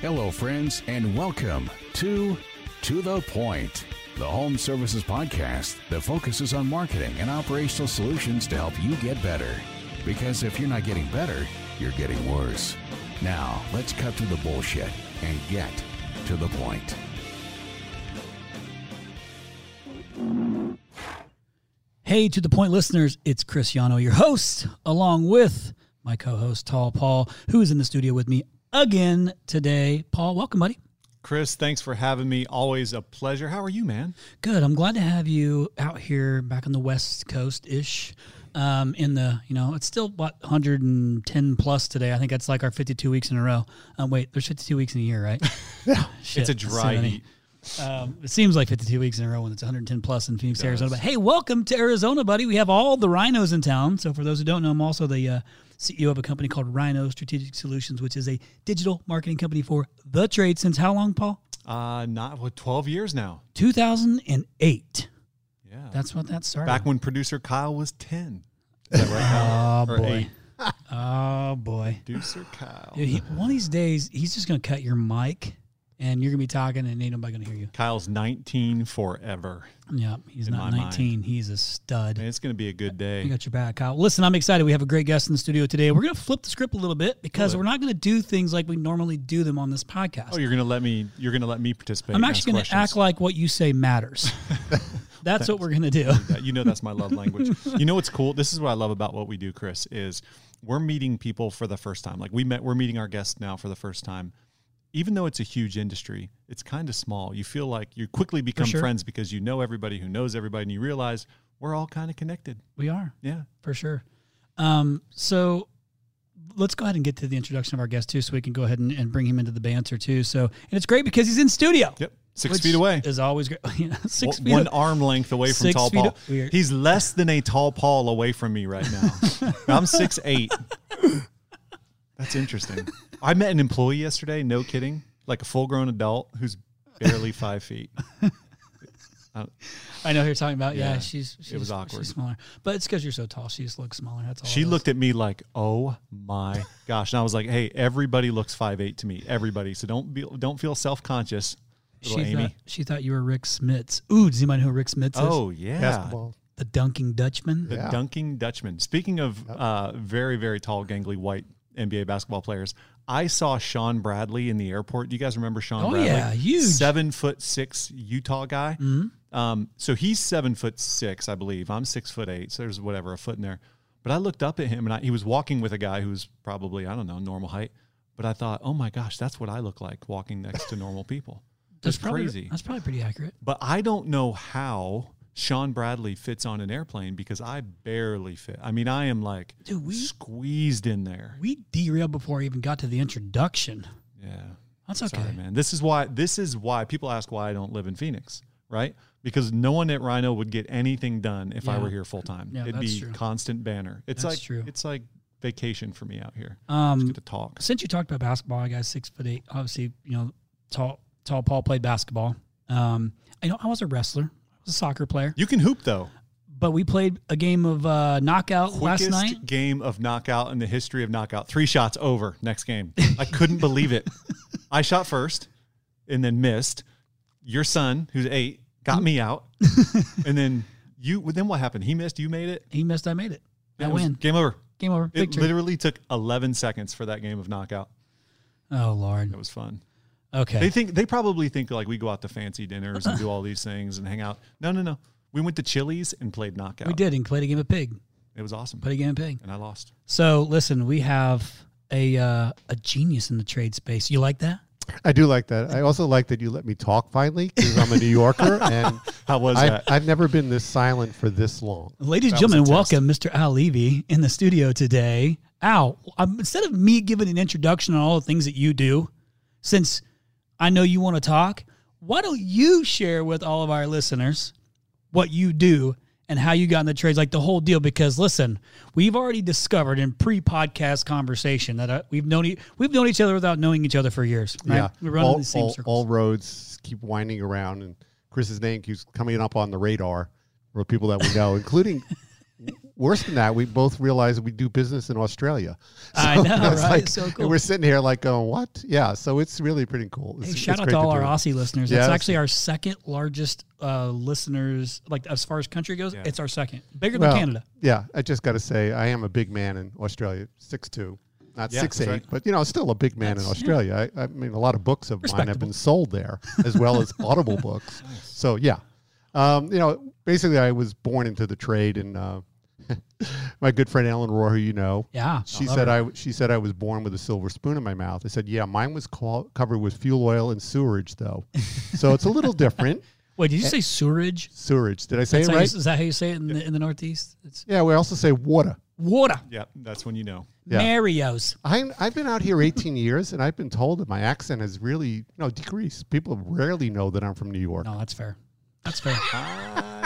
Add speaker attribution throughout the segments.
Speaker 1: Hello, friends, and welcome to To the Point, the home services podcast that focuses on marketing and operational solutions to help you get better. Because if you're not getting better, you're getting worse. Now, let's cut through the bullshit and get to the point.
Speaker 2: Hey, to the point listeners, it's Chris Yano, your host, along with my co host, Tall Paul, who is in the studio with me again today. Paul, welcome, buddy.
Speaker 3: Chris, thanks for having me. Always a pleasure. How are you, man?
Speaker 2: Good. I'm glad to have you out here back on the West Coast ish. Um, in the, you know, it's still what 110 plus today. I think that's like our 52 weeks in a row. Um, wait, there's 52 weeks in a year, right?
Speaker 3: yeah.
Speaker 2: Shit,
Speaker 3: it's a dry heat.
Speaker 2: Um, it seems like 52 weeks in a row when it's 110 plus in Phoenix, Arizona. But hey, welcome to Arizona, buddy. We have all the rhinos in town. So for those who don't know, I'm also the uh, CEO of a company called Rhino Strategic Solutions, which is a digital marketing company for the trade. Since how long, Paul?
Speaker 3: Uh, not what, 12 years now.
Speaker 2: 2008.
Speaker 3: Yeah.
Speaker 2: That's what that started.
Speaker 3: Back when producer Kyle was 10. Is that right?
Speaker 2: Oh,
Speaker 3: Or
Speaker 2: boy.
Speaker 3: eight?
Speaker 2: Oh, boy.
Speaker 3: Producer Kyle.
Speaker 2: Dude, he, one of these days, he's just going to cut your mic and you're to be talking and ain't nobody to hear you.
Speaker 3: Kyle's 19 forever.
Speaker 2: Yeah, he's
Speaker 3: In
Speaker 2: not
Speaker 3: my
Speaker 2: 19. He's a stud.
Speaker 3: Man, it's going to be a good day.
Speaker 2: I
Speaker 3: day.
Speaker 2: got your back, Kyle. Listen, I'm excited. We have a great guest in the studio today. We're going to flip the script a little bit because we're not going to do things like we normally do them on this podcast.
Speaker 3: Oh, you're going to let me you're going to let me participate.
Speaker 2: I'm
Speaker 3: and
Speaker 2: actually going to act like what you say matters. That's what we're going to do.
Speaker 3: questions. You know that's my love language. you know what's cool? This is what I love about what we do, Chris, is we're meeting people for the first time. Like we met we're meeting our guests now for the first time. Even though it's a huge industry, it's kind of small. You feel like you quickly become
Speaker 2: sure.
Speaker 3: friends because you know everybody who knows everybody and you realize we're all kind of connected.
Speaker 2: We are,
Speaker 3: Yeah.
Speaker 2: for sure. Um, so let's go ahead and get to the introduction of our guest, too, so we can go ahead and, and bring him into the banter, too. So, and it's great because he's in studio.
Speaker 3: Yep. Six feet away.
Speaker 2: Is always great. Six
Speaker 3: One-
Speaker 2: feet.
Speaker 3: one arm length away from
Speaker 2: Six
Speaker 3: tall Paul. He's less than a tall Paul away from me right now. I'm six eight. That's interesting. I met an employee yesterday. No kidding, like a full grown adult who's barely five feet.
Speaker 2: I know who you're talking about. Yeah,
Speaker 3: Yeah,
Speaker 2: she's, she's
Speaker 3: was awkward.
Speaker 2: She's smaller, but it's because you're so tall. She just looks smaller. That's all.
Speaker 3: She looked at me like, "Oh my gosh!" And I was like, "Hey, everybody looks five eight to me. Everybody. So don't be don't feel self conscious."
Speaker 2: She
Speaker 3: Amy.
Speaker 2: thought, she thought you were Rick Smits. Ooh, does anybody know who Rick Smits is?
Speaker 3: Oh yeah.
Speaker 4: basketball.
Speaker 2: The dunking Dutchman.
Speaker 3: The
Speaker 4: Yeah.
Speaker 3: dunking Dutchman. Speaking of uh, very, very tall, gangly white NBA basketball players, I saw Shawn Bradley in the airport. Do you guys remember Shawn
Speaker 2: Oh,
Speaker 3: Bradley?
Speaker 2: yeah, huge. Mm-hmm.
Speaker 3: Seven foot six Utah guy. Um, so he's seven foot six, I believe. I'm six foot eight. So there's whatever, a foot in there. But I looked up at him and I, he was walking with a guy who's probably, I don't know, normal height. But I thought, oh my gosh, that's what I look like walking next to normal people. That's
Speaker 2: probably,
Speaker 3: crazy.
Speaker 2: That's probably pretty accurate.
Speaker 3: But I don't know how Shawn Bradley fits on an airplane because I barely fit. I mean, I am like
Speaker 2: Dude, we-
Speaker 3: squeezed in there.
Speaker 2: We derailed before I even got to the introduction.
Speaker 3: Yeah.
Speaker 2: That's okay.
Speaker 3: Sorry, man. This is why this is why people ask why I don't live in Phoenix, right? Because no one at Rhino would get anything done if I were here full time.
Speaker 2: Yeah,
Speaker 3: It'd
Speaker 2: that's
Speaker 3: be
Speaker 2: true.
Speaker 3: constant banner. It's
Speaker 2: That's
Speaker 3: like
Speaker 2: true.
Speaker 3: it's like vacation for me out here.
Speaker 2: Um,
Speaker 3: Get to talk.
Speaker 2: since you talked about basketball, I got six foot eight. Obviously, you know, tall, tall Paul played basketball. Um, I know I was a wrestler. A soccer player,
Speaker 3: You can hoop though.
Speaker 2: but we played a game of uh, knockout last
Speaker 3: Quickest
Speaker 2: night.
Speaker 3: game of knockout in the history of knockout. Three shots over. Next game. I couldn't believe it. I shot first and then missed. Your son, who's eight, got me out. and then you. Then what happened? He missed. You made it.
Speaker 2: He missed. I made it. I
Speaker 3: It was
Speaker 2: win.
Speaker 3: Game over.
Speaker 2: Game over.
Speaker 3: It
Speaker 2: Victory.
Speaker 3: literally took 11 seconds for that game of knockout.
Speaker 2: oh Lord.
Speaker 3: It was fun.
Speaker 2: Okay.
Speaker 3: They think they probably think like we go out to fancy dinners and do all these things and hang out. No, no, no. We went to Chili's and played knockout.
Speaker 2: we did and played a game of pig.
Speaker 3: It was awesome.
Speaker 2: Played a game of pig.
Speaker 3: And I lost.
Speaker 2: So listen, we have a uh, a genius in the trade space. You like that?
Speaker 4: I do like that. I also like that you let me talk finally because I'm a New Yorker and
Speaker 3: How was
Speaker 4: I,
Speaker 3: that?
Speaker 4: I've never been this silent for this long.
Speaker 2: Ladies and
Speaker 3: That was a
Speaker 2: gentlemen, welcome Mr. Al Levi in the studio today. Al, um, instead of me giving an introduction on all the things that you do, since I know you want to talk, why don't you share with all of our listeners what you do and how you got in the trades, like the whole deal? Because listen, we've already discovered in pre-podcast conversation that uh, we've known e- we've known each other without knowing each other for years. Right?
Speaker 4: Yeah,
Speaker 2: we run
Speaker 4: all,
Speaker 2: in the same
Speaker 4: all,
Speaker 2: circles.
Speaker 4: all roads keep winding around, and Chris's name keeps coming up on the radar for people that we know, including worse than that, we both realized we do business in Australia.
Speaker 2: I know, right?
Speaker 4: like-
Speaker 2: so cool.
Speaker 4: we're sitting here like going, what? Yeah. So it's really pretty cool.
Speaker 2: Hey, shout
Speaker 4: it's
Speaker 2: out to all our
Speaker 4: do it.
Speaker 2: Aussie listeners.
Speaker 4: Yes.
Speaker 2: It's actually our second largest uh, listeners, like as far as country goes.
Speaker 3: Yeah.
Speaker 2: It's our second, bigger than Canada.
Speaker 4: Yeah, I just got to say, I am a big man in Australia, six two, not
Speaker 3: Yeah,
Speaker 4: six eight,
Speaker 3: right.
Speaker 4: but you know, still a big man in
Speaker 2: That's-
Speaker 4: Australia. I, I mean, a lot of books of mine have been sold there, as well as Audible books. So yeah, um, you know, basically, I was born into the trade, and uh, my good friend Ellen Rohr, who you know,
Speaker 2: Yeah,
Speaker 4: she
Speaker 2: love
Speaker 4: said
Speaker 2: her.
Speaker 4: I she said I was born with a silver spoon in my mouth. I said, yeah, mine was co- covered with fuel oil and sewerage, though, so it's a little different.
Speaker 2: Wait, did you eh, say sewerage?
Speaker 4: Sewerage, did I say
Speaker 2: That's
Speaker 4: it
Speaker 2: how you-
Speaker 4: right?
Speaker 2: is that how you say it in the, in the Northeast? It's
Speaker 4: Yeah, we also say water.
Speaker 2: water.
Speaker 3: Yeah, that's when you know.
Speaker 4: Yeah.
Speaker 2: Mario's.
Speaker 4: I, I've been out here 18 years, and I've been told that my accent has really, you know, decreased. People rarely know that I'm from New York.
Speaker 2: No, that's fair. That's fair.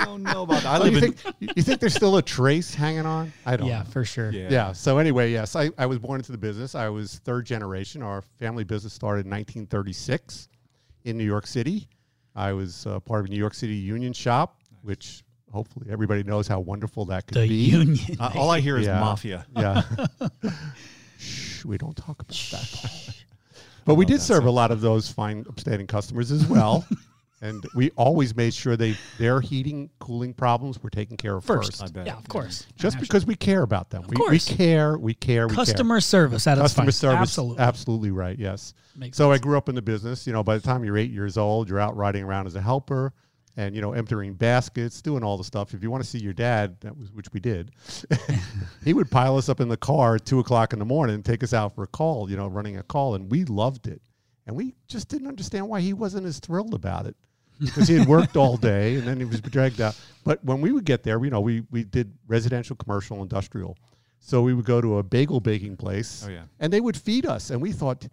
Speaker 3: I don't know about that. I
Speaker 4: Oh,
Speaker 3: live
Speaker 4: you
Speaker 3: in.
Speaker 4: think you think there's still a trace hanging on? I don't.
Speaker 2: yeah,
Speaker 4: know.
Speaker 2: for sure.
Speaker 3: yeah.
Speaker 4: Yeah. So anyway, yes, I, I was born into the business. I was third generation. Our family business started in 1936 in New York City. I was uh, part of a New York City Union shop, which hopefully everybody knows how wonderful that could
Speaker 2: The
Speaker 4: be.
Speaker 2: union.
Speaker 3: Uh, all I hear is
Speaker 4: Yeah.
Speaker 3: mafia.
Speaker 4: Yeah. Shh, we don't talk about that. But we did serve a lot of those fine, upstanding customers as well. and we always made sure they their heating, cooling problems were taken care of
Speaker 2: First.
Speaker 4: first.
Speaker 3: I bet.
Speaker 2: yeah, of course.
Speaker 4: Just because we care about them. we, we
Speaker 2: course.
Speaker 4: care, we care, we
Speaker 2: Customer service at
Speaker 4: care.
Speaker 2: its
Speaker 4: service.
Speaker 2: Absolutely.
Speaker 4: Absolutely right, yes.
Speaker 2: Makes
Speaker 4: so I grew up in the business. You know, by the time you're eight years old, you're out riding around as a helper and, you know, emptying baskets, doing all the stuff. If you want to see your dad, that was which we did, he would pile us up in the car at two o'clock in the morning and take us out for a call, you know, running a call. And we loved it. And we just didn't understand why he wasn't as thrilled about it. Because he had worked all day and then he was dragged out. But when we would get there, you know, we, we did residential, commercial, industrial. So we would go to a bagel baking place
Speaker 3: Oh, yeah.
Speaker 4: and they would feed us. And we thought,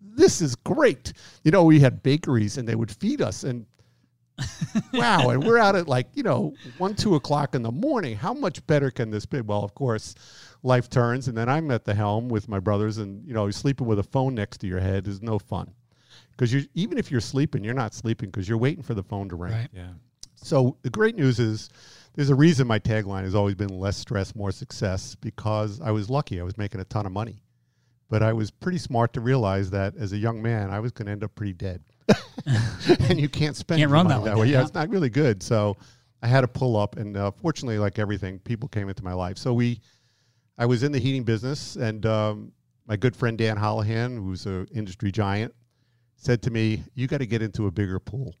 Speaker 4: this is great. You know, we had bakeries and they would feed us. And wow, and we're out at like, you know, one, two o'clock in the morning. How much better can this be? Well, of course, life turns. And then I'm at the helm with my brothers, and, you know, sleeping with a phone next to your head is no fun. Because you even if you're sleeping, you're not sleeping because you're waiting for the phone to ring.
Speaker 2: Right.
Speaker 3: Yeah.
Speaker 4: So the great news is there's a reason my tagline has always been less stress, more success because I was lucky. I was making a ton of money. But I was pretty smart to realize that as a young man, I was going to end up pretty dead. and you can't spend
Speaker 2: Can't
Speaker 4: your
Speaker 2: run
Speaker 4: money
Speaker 2: that
Speaker 4: that
Speaker 2: way,
Speaker 4: way. Yeah,
Speaker 2: yeah.
Speaker 4: it's not really good. So I had to pull up. And uh, fortunately, like everything, people came into my life. So we, I was in the heating business, and um, my good friend Dan Holohan, who's an industry giant, said to me, "You got to get into a bigger pool.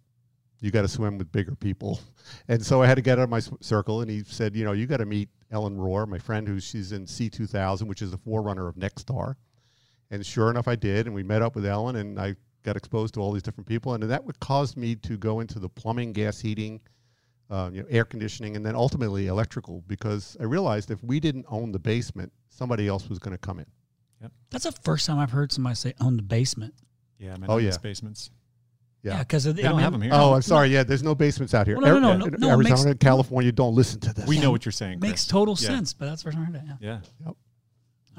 Speaker 4: You got to swim with bigger people." And so I had to get out of my circle, and he said, "You know, you got to meet Ellen Rohr, my friend, who she's in C2000, which is the forerunner of Nexstar." And sure enough, I did, and we met up with Ellen, and I got exposed to all these different people, and that would cause me to go into the plumbing, gas heating, uh, you know, air conditioning, and then ultimately electrical, because I realized if we didn't own the basement, somebody else was going to come in.
Speaker 2: That's the first time I've heard somebody say own the basement.
Speaker 3: Yeah.
Speaker 4: Oh, yeah.
Speaker 3: basements.
Speaker 2: Yeah, because
Speaker 3: They don't have them here.
Speaker 4: Oh, I'm sorry. Yeah, there's no basements out here.
Speaker 2: Well, no, no, no, no, no,
Speaker 4: Arizona,
Speaker 2: makes-
Speaker 4: California, don't listen to this.
Speaker 3: we know what you're saying.
Speaker 2: Makes total
Speaker 3: Yeah.
Speaker 2: sense, but that's the first I heard it. Yeah.
Speaker 3: Yeah.
Speaker 4: Yep.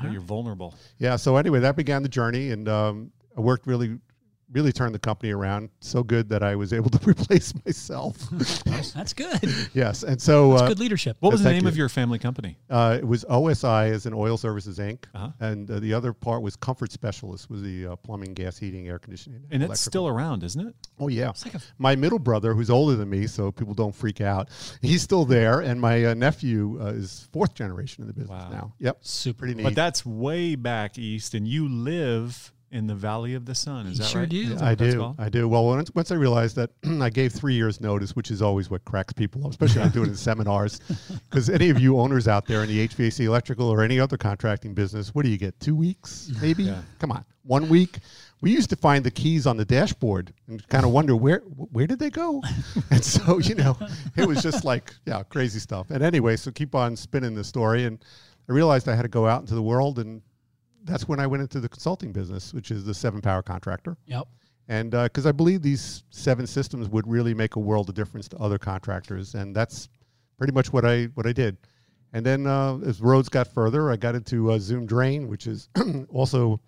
Speaker 3: Yeah, You're vulnerable.
Speaker 4: Yeah. So anyway, that began the journey, and um, I worked really, really turned the company around so good that I was able to replace myself.
Speaker 2: That's good.
Speaker 4: Yes, and so uh,
Speaker 2: good leadership.
Speaker 3: What was the
Speaker 4: thank
Speaker 3: name of your family company?
Speaker 4: uh, it was OSI as an Oil Services Inc.,
Speaker 3: Uh-huh.
Speaker 4: and uh, the other part was Comfort Specialist, was the uh, plumbing, gas, heating, air conditioning,
Speaker 3: And it's still around, isn't it?
Speaker 4: Oh yeah.
Speaker 2: It's like a
Speaker 4: My middle brother, who's older than me, so people don't freak out, he's still there, and my uh, nephew uh, is fourth generation in the business
Speaker 3: Wow.
Speaker 4: now. Yep,
Speaker 2: super.
Speaker 4: pretty neat.
Speaker 3: But that's way back east, and you live in the Valley of the Sun. Is
Speaker 2: You
Speaker 3: that
Speaker 2: sure
Speaker 3: right?
Speaker 2: do. Yeah,
Speaker 3: that
Speaker 4: I do.
Speaker 3: called?
Speaker 4: I do. Well, once, once I realized that I gave three years notice, which is always what cracks people up, especially when I do it in seminars. Because any of you owners out there in the HVAC electrical or any other contracting business, what do you get? Two weeks, maybe?
Speaker 3: Yeah.
Speaker 4: Come on. One week. We used to find the keys on the dashboard and kind of wonder where where did they go? and so, you know, it was just like, yeah, crazy stuff. And anyway, so keep on spinning the story. And I realized I had to go out into the world and that's when I went into the consulting business, which is the seven power contractor.
Speaker 2: Yep.
Speaker 4: And because I believe these seven systems would really make a world of difference to other contractors, and that's pretty much what I what I did. And then uh, as roads got further, I got into uh, Zoom Drain, which is also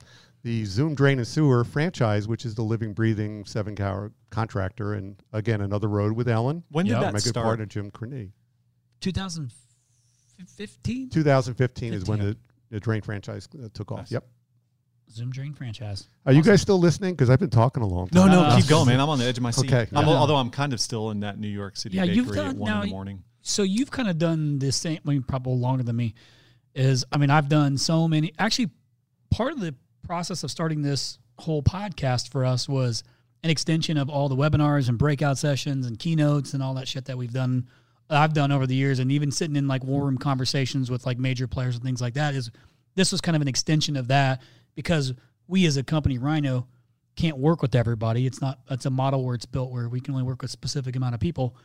Speaker 4: the Zoom Drain and Sewer franchise, which is the living, breathing seven power contractor. And again, another road with Ellen,
Speaker 3: When did
Speaker 2: Yeah.
Speaker 3: that
Speaker 4: my good
Speaker 3: start?
Speaker 4: partner Jim Crenny.
Speaker 2: 2015.
Speaker 4: 2015 is when
Speaker 2: 15.
Speaker 4: the, the Drain franchise uh, took off.
Speaker 3: Nice.
Speaker 4: Yep.
Speaker 2: Zoom Drain franchise.
Speaker 4: Are you guys still listening? Because I've been talking a long
Speaker 3: No,
Speaker 4: time.
Speaker 3: no,
Speaker 2: No, no.
Speaker 3: keep going, man. I'm on the edge of my seat.
Speaker 4: Okay.
Speaker 3: I'm,
Speaker 2: Yeah.
Speaker 3: Although I'm kind of still in that New York City
Speaker 2: Yeah,
Speaker 3: bakery
Speaker 2: you've
Speaker 3: at
Speaker 2: done-
Speaker 3: one in the morning.
Speaker 2: So you've kind of done this same, I mean, probably longer than me. Is I mean, I've done so many. Actually, part of the process of starting this whole podcast for us was an extension of all the webinars and breakout sessions and keynotes and all that shit that we've done. I've done over the years, and even sitting in like war room conversations with like major players and things like that. Is this was kind of an extension of that because we as a company, Rhino, can't work with everybody. It's not. It's a model where it's built where we can only work with a specific amount of people.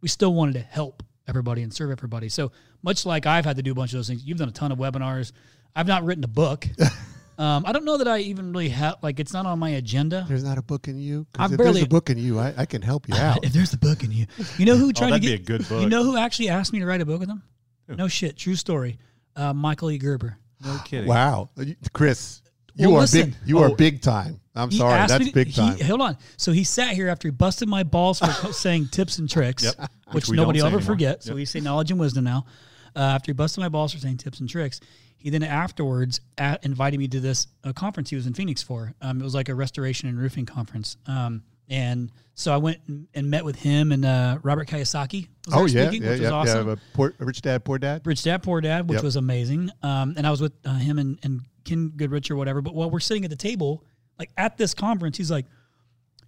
Speaker 2: We still wanted to help everybody and serve everybody. So much like I've had to do a bunch of those things, you've done a ton of webinars. I've not written a book. um, I don't know that I even really have. Like, it's not on my agenda.
Speaker 4: There's not a book in you.
Speaker 2: I've
Speaker 4: if
Speaker 2: barely-
Speaker 4: there's a book in you, I, I can help you out.
Speaker 2: If there's a book in you, you know who tried to
Speaker 3: that'd
Speaker 2: get
Speaker 3: be a good book.
Speaker 2: You know who actually asked me to write a book with him?
Speaker 3: Who?
Speaker 2: No shit, true story. Uh, Michael E. Gerber.
Speaker 3: No kidding.
Speaker 4: wow, Chris, you
Speaker 2: Well,
Speaker 4: are
Speaker 2: listen.
Speaker 4: big. You
Speaker 3: Oh.
Speaker 4: are big time. I'm sorry, that's
Speaker 2: to-
Speaker 4: big
Speaker 2: he-
Speaker 4: time.
Speaker 2: hold on. So he sat here after he busted my balls for saying tips and tricks,
Speaker 3: Yep.
Speaker 2: which,
Speaker 3: Which
Speaker 2: nobody will ever
Speaker 3: say anymore.
Speaker 2: forget. So
Speaker 3: Yep.
Speaker 2: we say knowledge and wisdom now. Uh, after he busted my balls for saying tips and tricks, he then afterwards at, invited me to this uh, conference he was in Phoenix for. Um, it was like a restoration and roofing conference. Um, and so I went and, met with him and uh, Robert Kiyosaki. Was
Speaker 4: oh yeah,
Speaker 2: speaking,
Speaker 4: yeah,
Speaker 2: which
Speaker 4: yeah,
Speaker 2: was awesome.
Speaker 4: yeah. Poor, rich dad, poor dad.
Speaker 2: Rich Dad Poor Dad, which
Speaker 4: Yep.
Speaker 2: was amazing. Um, and I was with uh, him and, and Ken Goodrich or whatever. But while we're sitting at the table, like at this conference, he's like,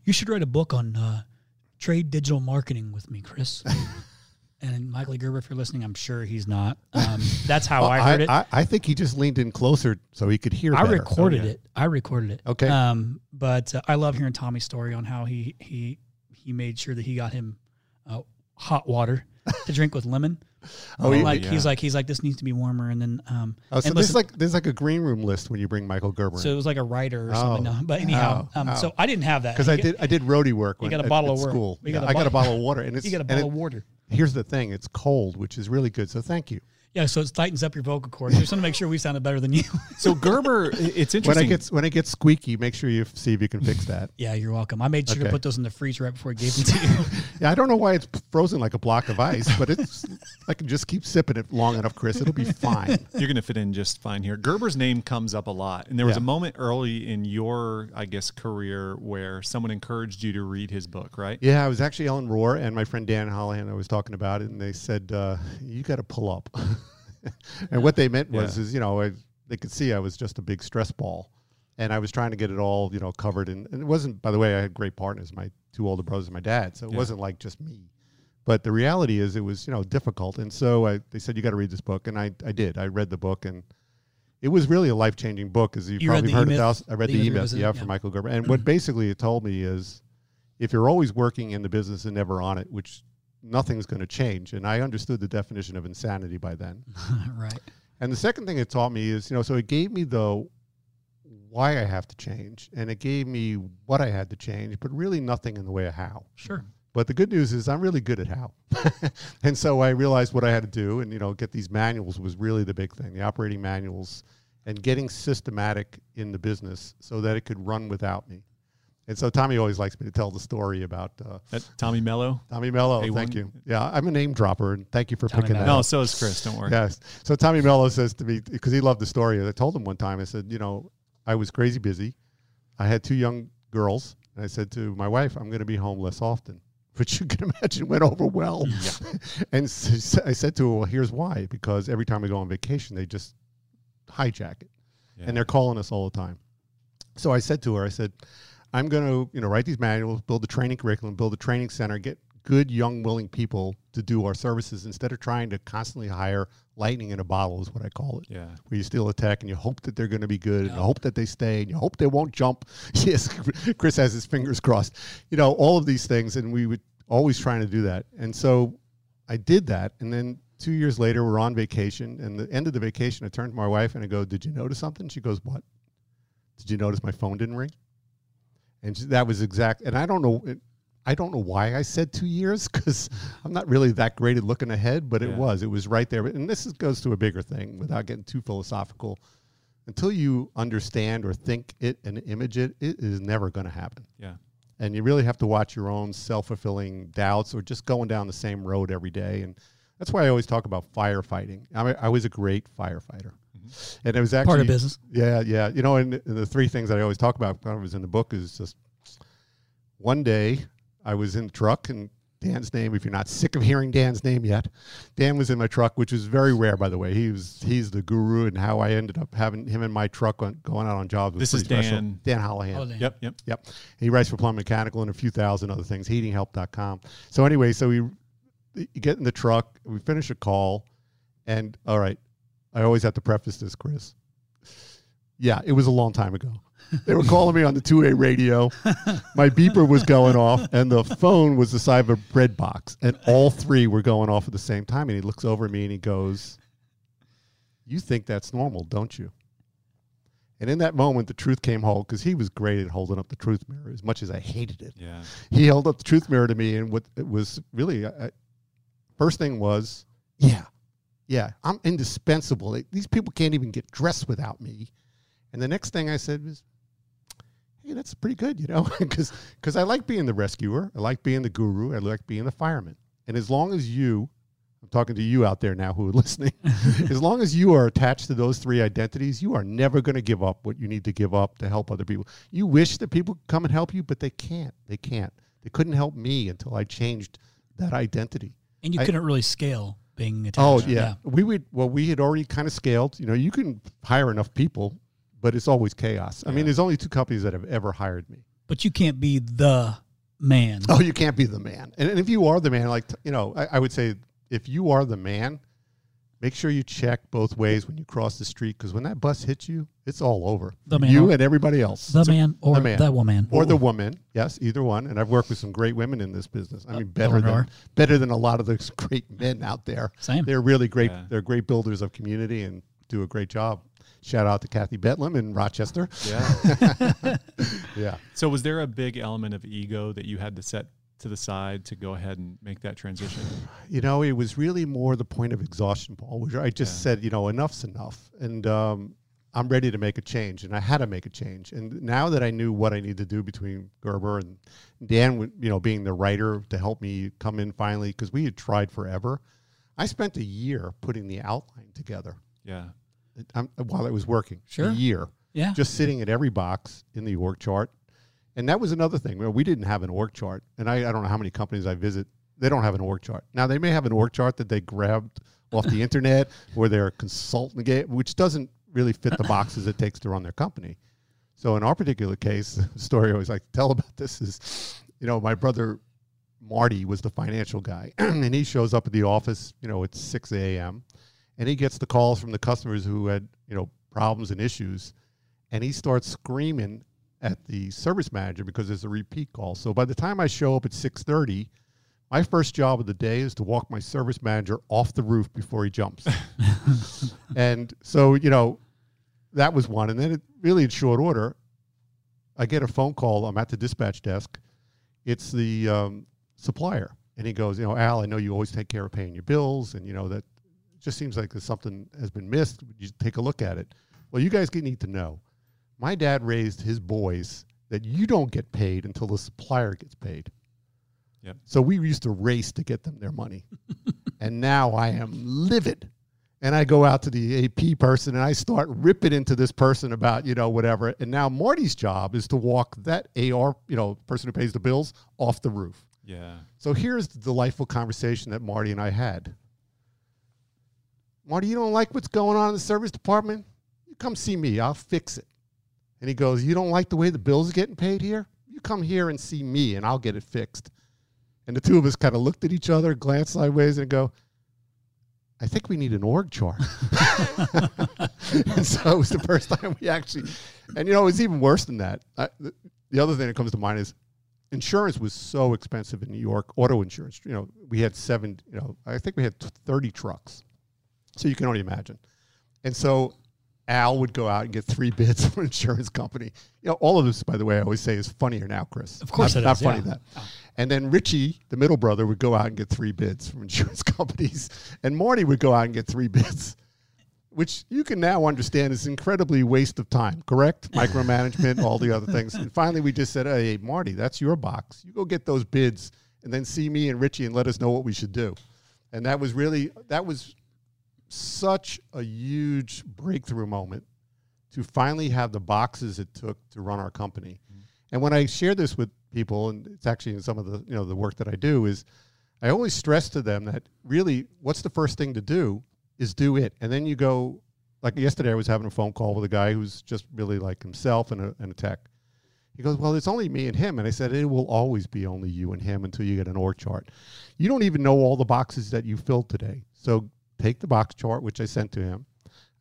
Speaker 2: "You should write a book on uh, trade digital marketing with me, Chris." and Michael. Gerber, if you're listening, I'm sure he's not. Um, that's how
Speaker 4: Well,
Speaker 2: I heard it.
Speaker 4: I, I think he just leaned in closer so he could hear.
Speaker 2: I
Speaker 4: better.
Speaker 2: recorded
Speaker 3: yeah.
Speaker 2: it. I recorded it.
Speaker 4: Okay.
Speaker 2: Um, but uh, I love hearing Tommy's story on how he he he made sure that he got him uh, hot water to drink with lemon.
Speaker 4: Oh, he-
Speaker 2: like
Speaker 3: yeah.
Speaker 2: he's like he's like this needs to be warmer, and then um.
Speaker 4: Oh, so
Speaker 2: and
Speaker 4: there's like there's like a green room list when you bring Michael Gerber.
Speaker 2: So it was like a writer or
Speaker 4: Oh.
Speaker 2: something. No, but anyhow,
Speaker 4: Oh.
Speaker 2: um,
Speaker 4: Oh.
Speaker 2: so I didn't have that
Speaker 4: because I did I did roadie work.
Speaker 2: You got a bottle
Speaker 4: at
Speaker 2: of water.
Speaker 4: school. Yeah,
Speaker 2: got a
Speaker 4: I got a
Speaker 2: bottle-
Speaker 4: bottle of water, and it's
Speaker 2: You got a bottle of water.
Speaker 4: Here's the thing: it's cold, which is really good. So thank you.
Speaker 2: Yeah, so it tightens up your vocal cords. You just want to make sure we sounded better than you.
Speaker 3: So Gerber, i- it's
Speaker 4: When
Speaker 3: interesting.
Speaker 4: I get when it gets squeaky, make sure you see if you can fix that.
Speaker 2: yeah, you're welcome. I made sure to put those in the freezer right before I gave them to you.
Speaker 4: Yeah, I don't know why it's frozen like a block of ice, but it's I can just keep sipping it long enough, Chris. It'll be fine.
Speaker 3: You're going to fit in just fine here. Gerber's name comes up a lot. And there was
Speaker 4: Yeah.
Speaker 3: a moment early in your, I guess, career where someone encouraged you to read his book, right?
Speaker 4: Yeah, it was actually Ellen Rohr and my friend Dan Holohan. I was talking about it, and they said uh, you got to pull up. and what they meant was,
Speaker 3: Yeah.
Speaker 4: is you know, I, they could see I was just a big stress ball, and I was trying to get it all, you know, covered. And, and it wasn't. By the way, I had great partners, my two older brothers and my dad, so it
Speaker 3: Yeah.
Speaker 4: wasn't like just me. But the reality is, it was you know difficult, and so I, they said you got to read this book, and I, I did. I read the book, and it was really a life changing book, as you've
Speaker 2: You
Speaker 4: probably heard a thousand. I read
Speaker 2: the
Speaker 4: the email, yeah,
Speaker 2: yeah.
Speaker 4: from Michael Gerber, and what basically it told me is, if you're always working in the business and never on it, which nothing's going to change, and I understood the definition of insanity by then.
Speaker 2: right.
Speaker 4: And the second thing it taught me is, you know, so it gave me the why I have to change, and it gave me what I had to change, but really nothing in the way of how.
Speaker 2: Sure.
Speaker 4: But the good news is I'm really good at how. and so I realized what I had to do and you know get these manuals was really the big thing, the operating manuals and getting systematic in the business so that it could run without me. And so Tommy always likes me to tell the story about uh,
Speaker 3: Tommy Mello.
Speaker 4: Tommy Mello.
Speaker 3: A1?
Speaker 4: Thank you. Yeah, I'm a name dropper and thank you for
Speaker 2: Tommy
Speaker 4: picking that
Speaker 2: Mello.
Speaker 3: No,
Speaker 4: up.
Speaker 3: so is Chris. Don't worry.
Speaker 4: Yes. So Tommy Mello says to me because he loved the story. I told him one time. I said, you know, I was crazy busy. I had two young girls, and I said to my wife, I'm going to be home less often. Which you can imagine went over well. and I said to her, well, here's why. Because every time we go on vacation, they just hijack it,
Speaker 3: Yeah.
Speaker 4: and they're calling us all the time. So I said to her, I said, I'm going to, you know, write these manuals, build a training curriculum, build a training center, get good, young, willing people to do our services instead of trying to constantly hire lightning in a bottle, is what I call it.
Speaker 3: Yeah.
Speaker 4: Where you steal a tech and you hope that they're going to be good and you hope that they stay and you hope they won't jump. Yes, Chris has his fingers crossed. You know, all of these things. And we would always trying to do that. And so I did that. And then two years later, we're on vacation. And the end of the vacation, I turned to my wife and I go, Did you notice something? She goes, What? Did you notice my phone didn't ring? And that was exact. And I don't know. I don't know why I said two years because I'm not really that great at looking ahead, but it
Speaker 3: Yeah.
Speaker 4: was. It was right there. And this is, goes to a bigger thing without getting too philosophical. Until you understand or think it and image it, it is never going to happen.
Speaker 3: Yeah.
Speaker 4: And you really have to watch your own self fulfilling doubts or just going down the same road every day. And That's why I always talk about firefighting. I, I was a great firefighter, and it was actually
Speaker 2: Part of business.
Speaker 4: Yeah, yeah. You know, and, and the three things that I always talk about, kind of was in the book, is just one day I was in the truck and Dan's name. If you're not sick of hearing Dan's name yet, Dan was in my truck, which is very rare, by the way. He was he's the guru, and how I ended up having him in my truck on, going out on jobs. Was
Speaker 3: This is
Speaker 4: pretty special.
Speaker 3: Dan-
Speaker 4: Dan Holohan.
Speaker 2: Oh,
Speaker 3: Yep, yep.
Speaker 4: Yep. He writes for Plum Mechanical and a few thousand other things, heatinghelp.com. So anyway, so we you get in the truck, we finish a call, and all right, I always have to preface this, Chris. Yeah, it was a long time ago. They were calling me on the two-way radio. My beeper was going off, and the phone was the size of a bread box. And all three were going off at the same time. And he looks over at me and he goes, You think that's normal, don't you? And in that moment, the truth came home because he was great at holding up the truth mirror as much as I hated it.
Speaker 3: Yeah.
Speaker 4: He held up the truth mirror to me, and what it was really, I, I- first thing was, yeah, yeah, I'm indispensable. They- These people can't even get dressed without me. And the next thing I said was, hey, that's pretty good, you know, because I like being the rescuer, I like being the guru, I like being the fireman. And as long as you, I'm talking to you out there now who are listening, as long as you are attached to those three identities, you are never going to give up what you need to give up to help other people. You wish that people could come and help you, but they can't. They can't. They couldn't help me until I changed that identity.
Speaker 2: And you
Speaker 4: I-
Speaker 2: couldn't really scale being
Speaker 4: Oh
Speaker 2: attached.
Speaker 4: yeah. we would. Well, we had already kind of scaled. You know, you can hire enough people, but it's always chaos. I mean, there's only two companies that have ever hired me.
Speaker 2: But you can't be the man.
Speaker 4: Oh, you can't be the man. And, and if you are the man, like you know, I, I would say if you are the man, make sure you check both ways when you cross the street because when that bus hits you, it's all over.
Speaker 2: The man
Speaker 4: you
Speaker 2: or-
Speaker 4: and everybody else.
Speaker 2: The man or
Speaker 4: the man.
Speaker 2: the woman.
Speaker 4: or the woman. Yes, either one. And I've worked with some great women in this business. I uh, mean, better
Speaker 2: Eleanor.
Speaker 4: than better than a lot of those great men out there.
Speaker 2: Same.
Speaker 4: They're really great.
Speaker 3: Yeah.
Speaker 4: They're great builders of community and do a great job. Shout out to Kathy Betlam in Rochester.
Speaker 3: Yeah.
Speaker 4: Yeah.
Speaker 3: so was there a big element of ego that you had to set to the side to go ahead and make that transition?
Speaker 4: You know, it was really more the point of exhaustion, Paul, which I just
Speaker 3: Yeah.
Speaker 4: said, you know, enough's enough. And um, I'm ready to make a change. And I had to make a change. And now that I knew what I need to do between Gerber and Dan, you know, being the writer to help me come in finally, because we had tried forever, I spent a year putting the outline together
Speaker 3: Yeah.
Speaker 4: um, while I was working.
Speaker 2: Sure.
Speaker 4: A year.
Speaker 2: Yeah.
Speaker 4: Just sitting at every box in the org chart. And that was another thing. Well, we didn't have an org chart. And I, I don't know how many companies I visit, they don't have an org chart. Now, they may have an org chart that they grabbed off the internet or they're consulting, ga- which doesn't really fit the boxes it takes to run their company. So in our particular case, the story I always like to tell about this is, you know, my brother Marty was the financial guy, and he shows up at the office, you know, it's 6 a.m., and he gets the calls from the customers who had, you know, problems and issues, and he starts screaming at the service manager because there's a repeat call. So by the time I show up at 6:30, my first job of the day is to walk my service manager off the roof before he jumps. and so, you know, that was one. And then it really in short order, I get a phone call. I'm at the dispatch desk. It's the um, supplier. And he goes, you know, Al, I know you always take care of paying your bills. And, you know, that just seems like there's something has been missed. Would you take a look at it? Well, you guys need to know. My dad raised his boys that you don't get paid until the supplier gets paid.
Speaker 3: Yep.
Speaker 4: So we used to race to get them their money. and now I am livid. And I go out to the AP person and I start ripping into this person about, you know, whatever. And now Marty's job is to walk that AR, you know, person who pays the bills off the roof.
Speaker 3: Yeah.
Speaker 4: So here's the delightful conversation that Marty and I had. Marty, you don't like what's going on in the service department? You come see me. I'll fix it. And he goes, You don't like the way the bills are getting paid here? You come here and see me and I'll get it fixed. And the two of us kind of looked at each other, glanced sideways, and go, I think we need an org chart. and so it was the first time we actually, and you know, it was even worse than that. I, the, the other thing that comes to mind is insurance was so expensive in New York, auto insurance. You know, we had seven, you know, I think we had 30 trucks. So you can only imagine. And so Al would go out and get three bids from an insurance company. You know, all of this, by the way, I always say is funnier now, Chris.
Speaker 2: Of course
Speaker 4: not, not
Speaker 2: is,
Speaker 4: funny
Speaker 2: yeah.
Speaker 4: that. And then Richie, the middle brother, would go out and get three bids from insurance companies, and Marty would go out and get three bids, which you can now understand is incredibly waste of time. Correct? Micromanagement, all the other things. And finally, we just said, "Hey, Marty, that's your box. You go get those bids, and then see me and Richie and let us know what we should do." and that was really that was such a huge breakthrough moment to finally have the boxes it took to run our company. Mm-hmm. And when I share this with people, and it's actually in some of the you know the work that I do, is I always stress to them that really what's the first thing to do is do it, and then you go. Like yesterday, I was having a phone call with a guy who's just really like himself and a, and a tech. He goes, Well, it's only me and him. And I said, It will always be only you and him until you get an org chart. You don't even know all the boxes that you filled today. So take the box chart, which I sent to him.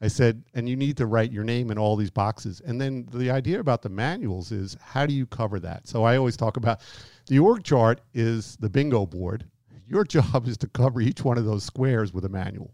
Speaker 4: I said, and you need to write your name in all these boxes. And then the idea about the manuals is how do you cover that? So I always talk about the org chart is the bingo board. Your job is to cover each one of those squares with a manual.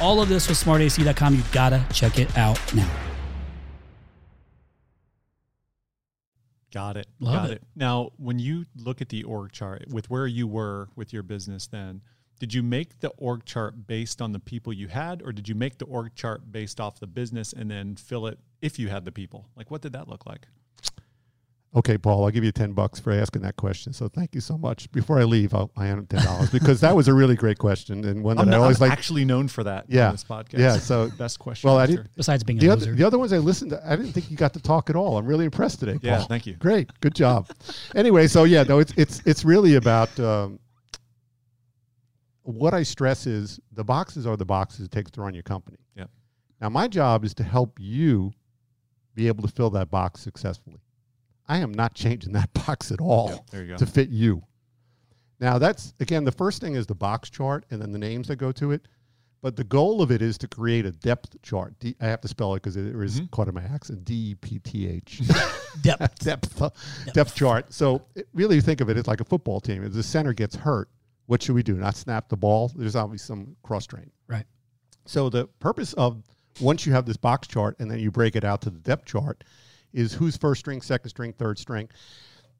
Speaker 2: all of this with smartac.com. You gotta check it out now.
Speaker 3: Got it.
Speaker 2: Love
Speaker 3: Got
Speaker 2: it.
Speaker 3: it. Now, when you look at the org chart with where you were with your business then, did you make the org chart based on the people you had, or did you make the org chart based off the business and then fill it if you had the people? Like, what did that look like?
Speaker 4: Okay, Paul, I'll give you 10 bucks for asking that question. So thank you so much. Before I leave, I'll, I hand $10 because that was a really great question and one that
Speaker 3: I'm,
Speaker 4: I always like.
Speaker 3: actually known for that
Speaker 4: Yeah.
Speaker 3: on this podcast.
Speaker 4: Yeah, so-
Speaker 3: best question.
Speaker 4: Well, I did,
Speaker 2: Besides being a
Speaker 4: the,
Speaker 2: loser.
Speaker 4: other, the other ones I listened to, I didn't think you got to talk at all. I'm really impressed today.
Speaker 3: Yeah,
Speaker 4: Paul.
Speaker 3: thank you.
Speaker 4: Great, good job. anyway, so yeah, no, it's it's it's really about um, what I stress is the boxes are the boxes it takes to run your company.
Speaker 3: Yep.
Speaker 4: Now, my job is to help you be able to fill that box successfully. I am not changing that box at all
Speaker 3: go.
Speaker 4: to fit you. Now, that's again the first thing is the box chart and then the names that go to it. But the goal of it is to create a depth chart. D- I have to spell it because it is
Speaker 3: Mhm.
Speaker 4: caught in my accent. D E P T H.
Speaker 2: Depth.
Speaker 4: depth uh, depth chart. So it, really think of it as like a football team. If the center gets hurt, what should we do? Not snap the ball. There's obviously some cross train.
Speaker 2: Right.
Speaker 4: So the purpose of once you have this box chart and then you break it out to the depth chart is who's first string, second string, third string.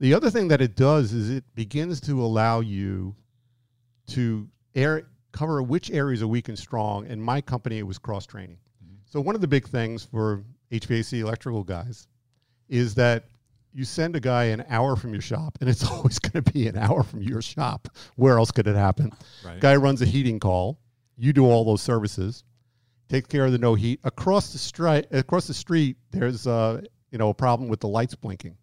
Speaker 4: The other thing that it does is it begins to allow you to air, cover which areas are weak and strong. In my company, it was cross training. So one of the big things for HVAC electrical guys is that you send a guy an hour from your shop, and it's always going to be an hour from your shop. Where else could it happen?
Speaker 3: Right.
Speaker 4: Guy runs a heating call. You do all those services. Take care of the no heat. Across the street, across the street, there's uh, you know a problem with the lights blinking,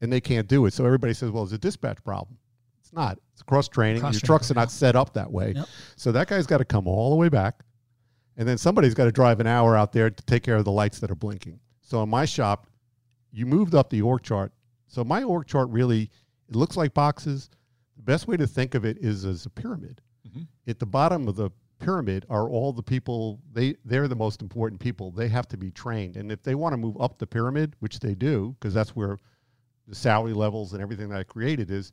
Speaker 4: and they can't do it. So everybody says, "Well, it's a dispatch problem." It's not. It's cross training. Your trucks are not set up that way.
Speaker 2: Yep.
Speaker 4: So that guy's got to come all the way back, and then somebody's got to drive an hour out there to take care of the lights that are blinking. So in my shop, you moved up the org chart. So my org chart really it looks like boxes. The best way to think of it is as a pyramid.
Speaker 3: Mhm.
Speaker 4: At the bottom of the pyramid are all the people they they're the most important people. They have to be trained. And if they want to move up the pyramid, which they do, because that's where the salary levels and everything that I created is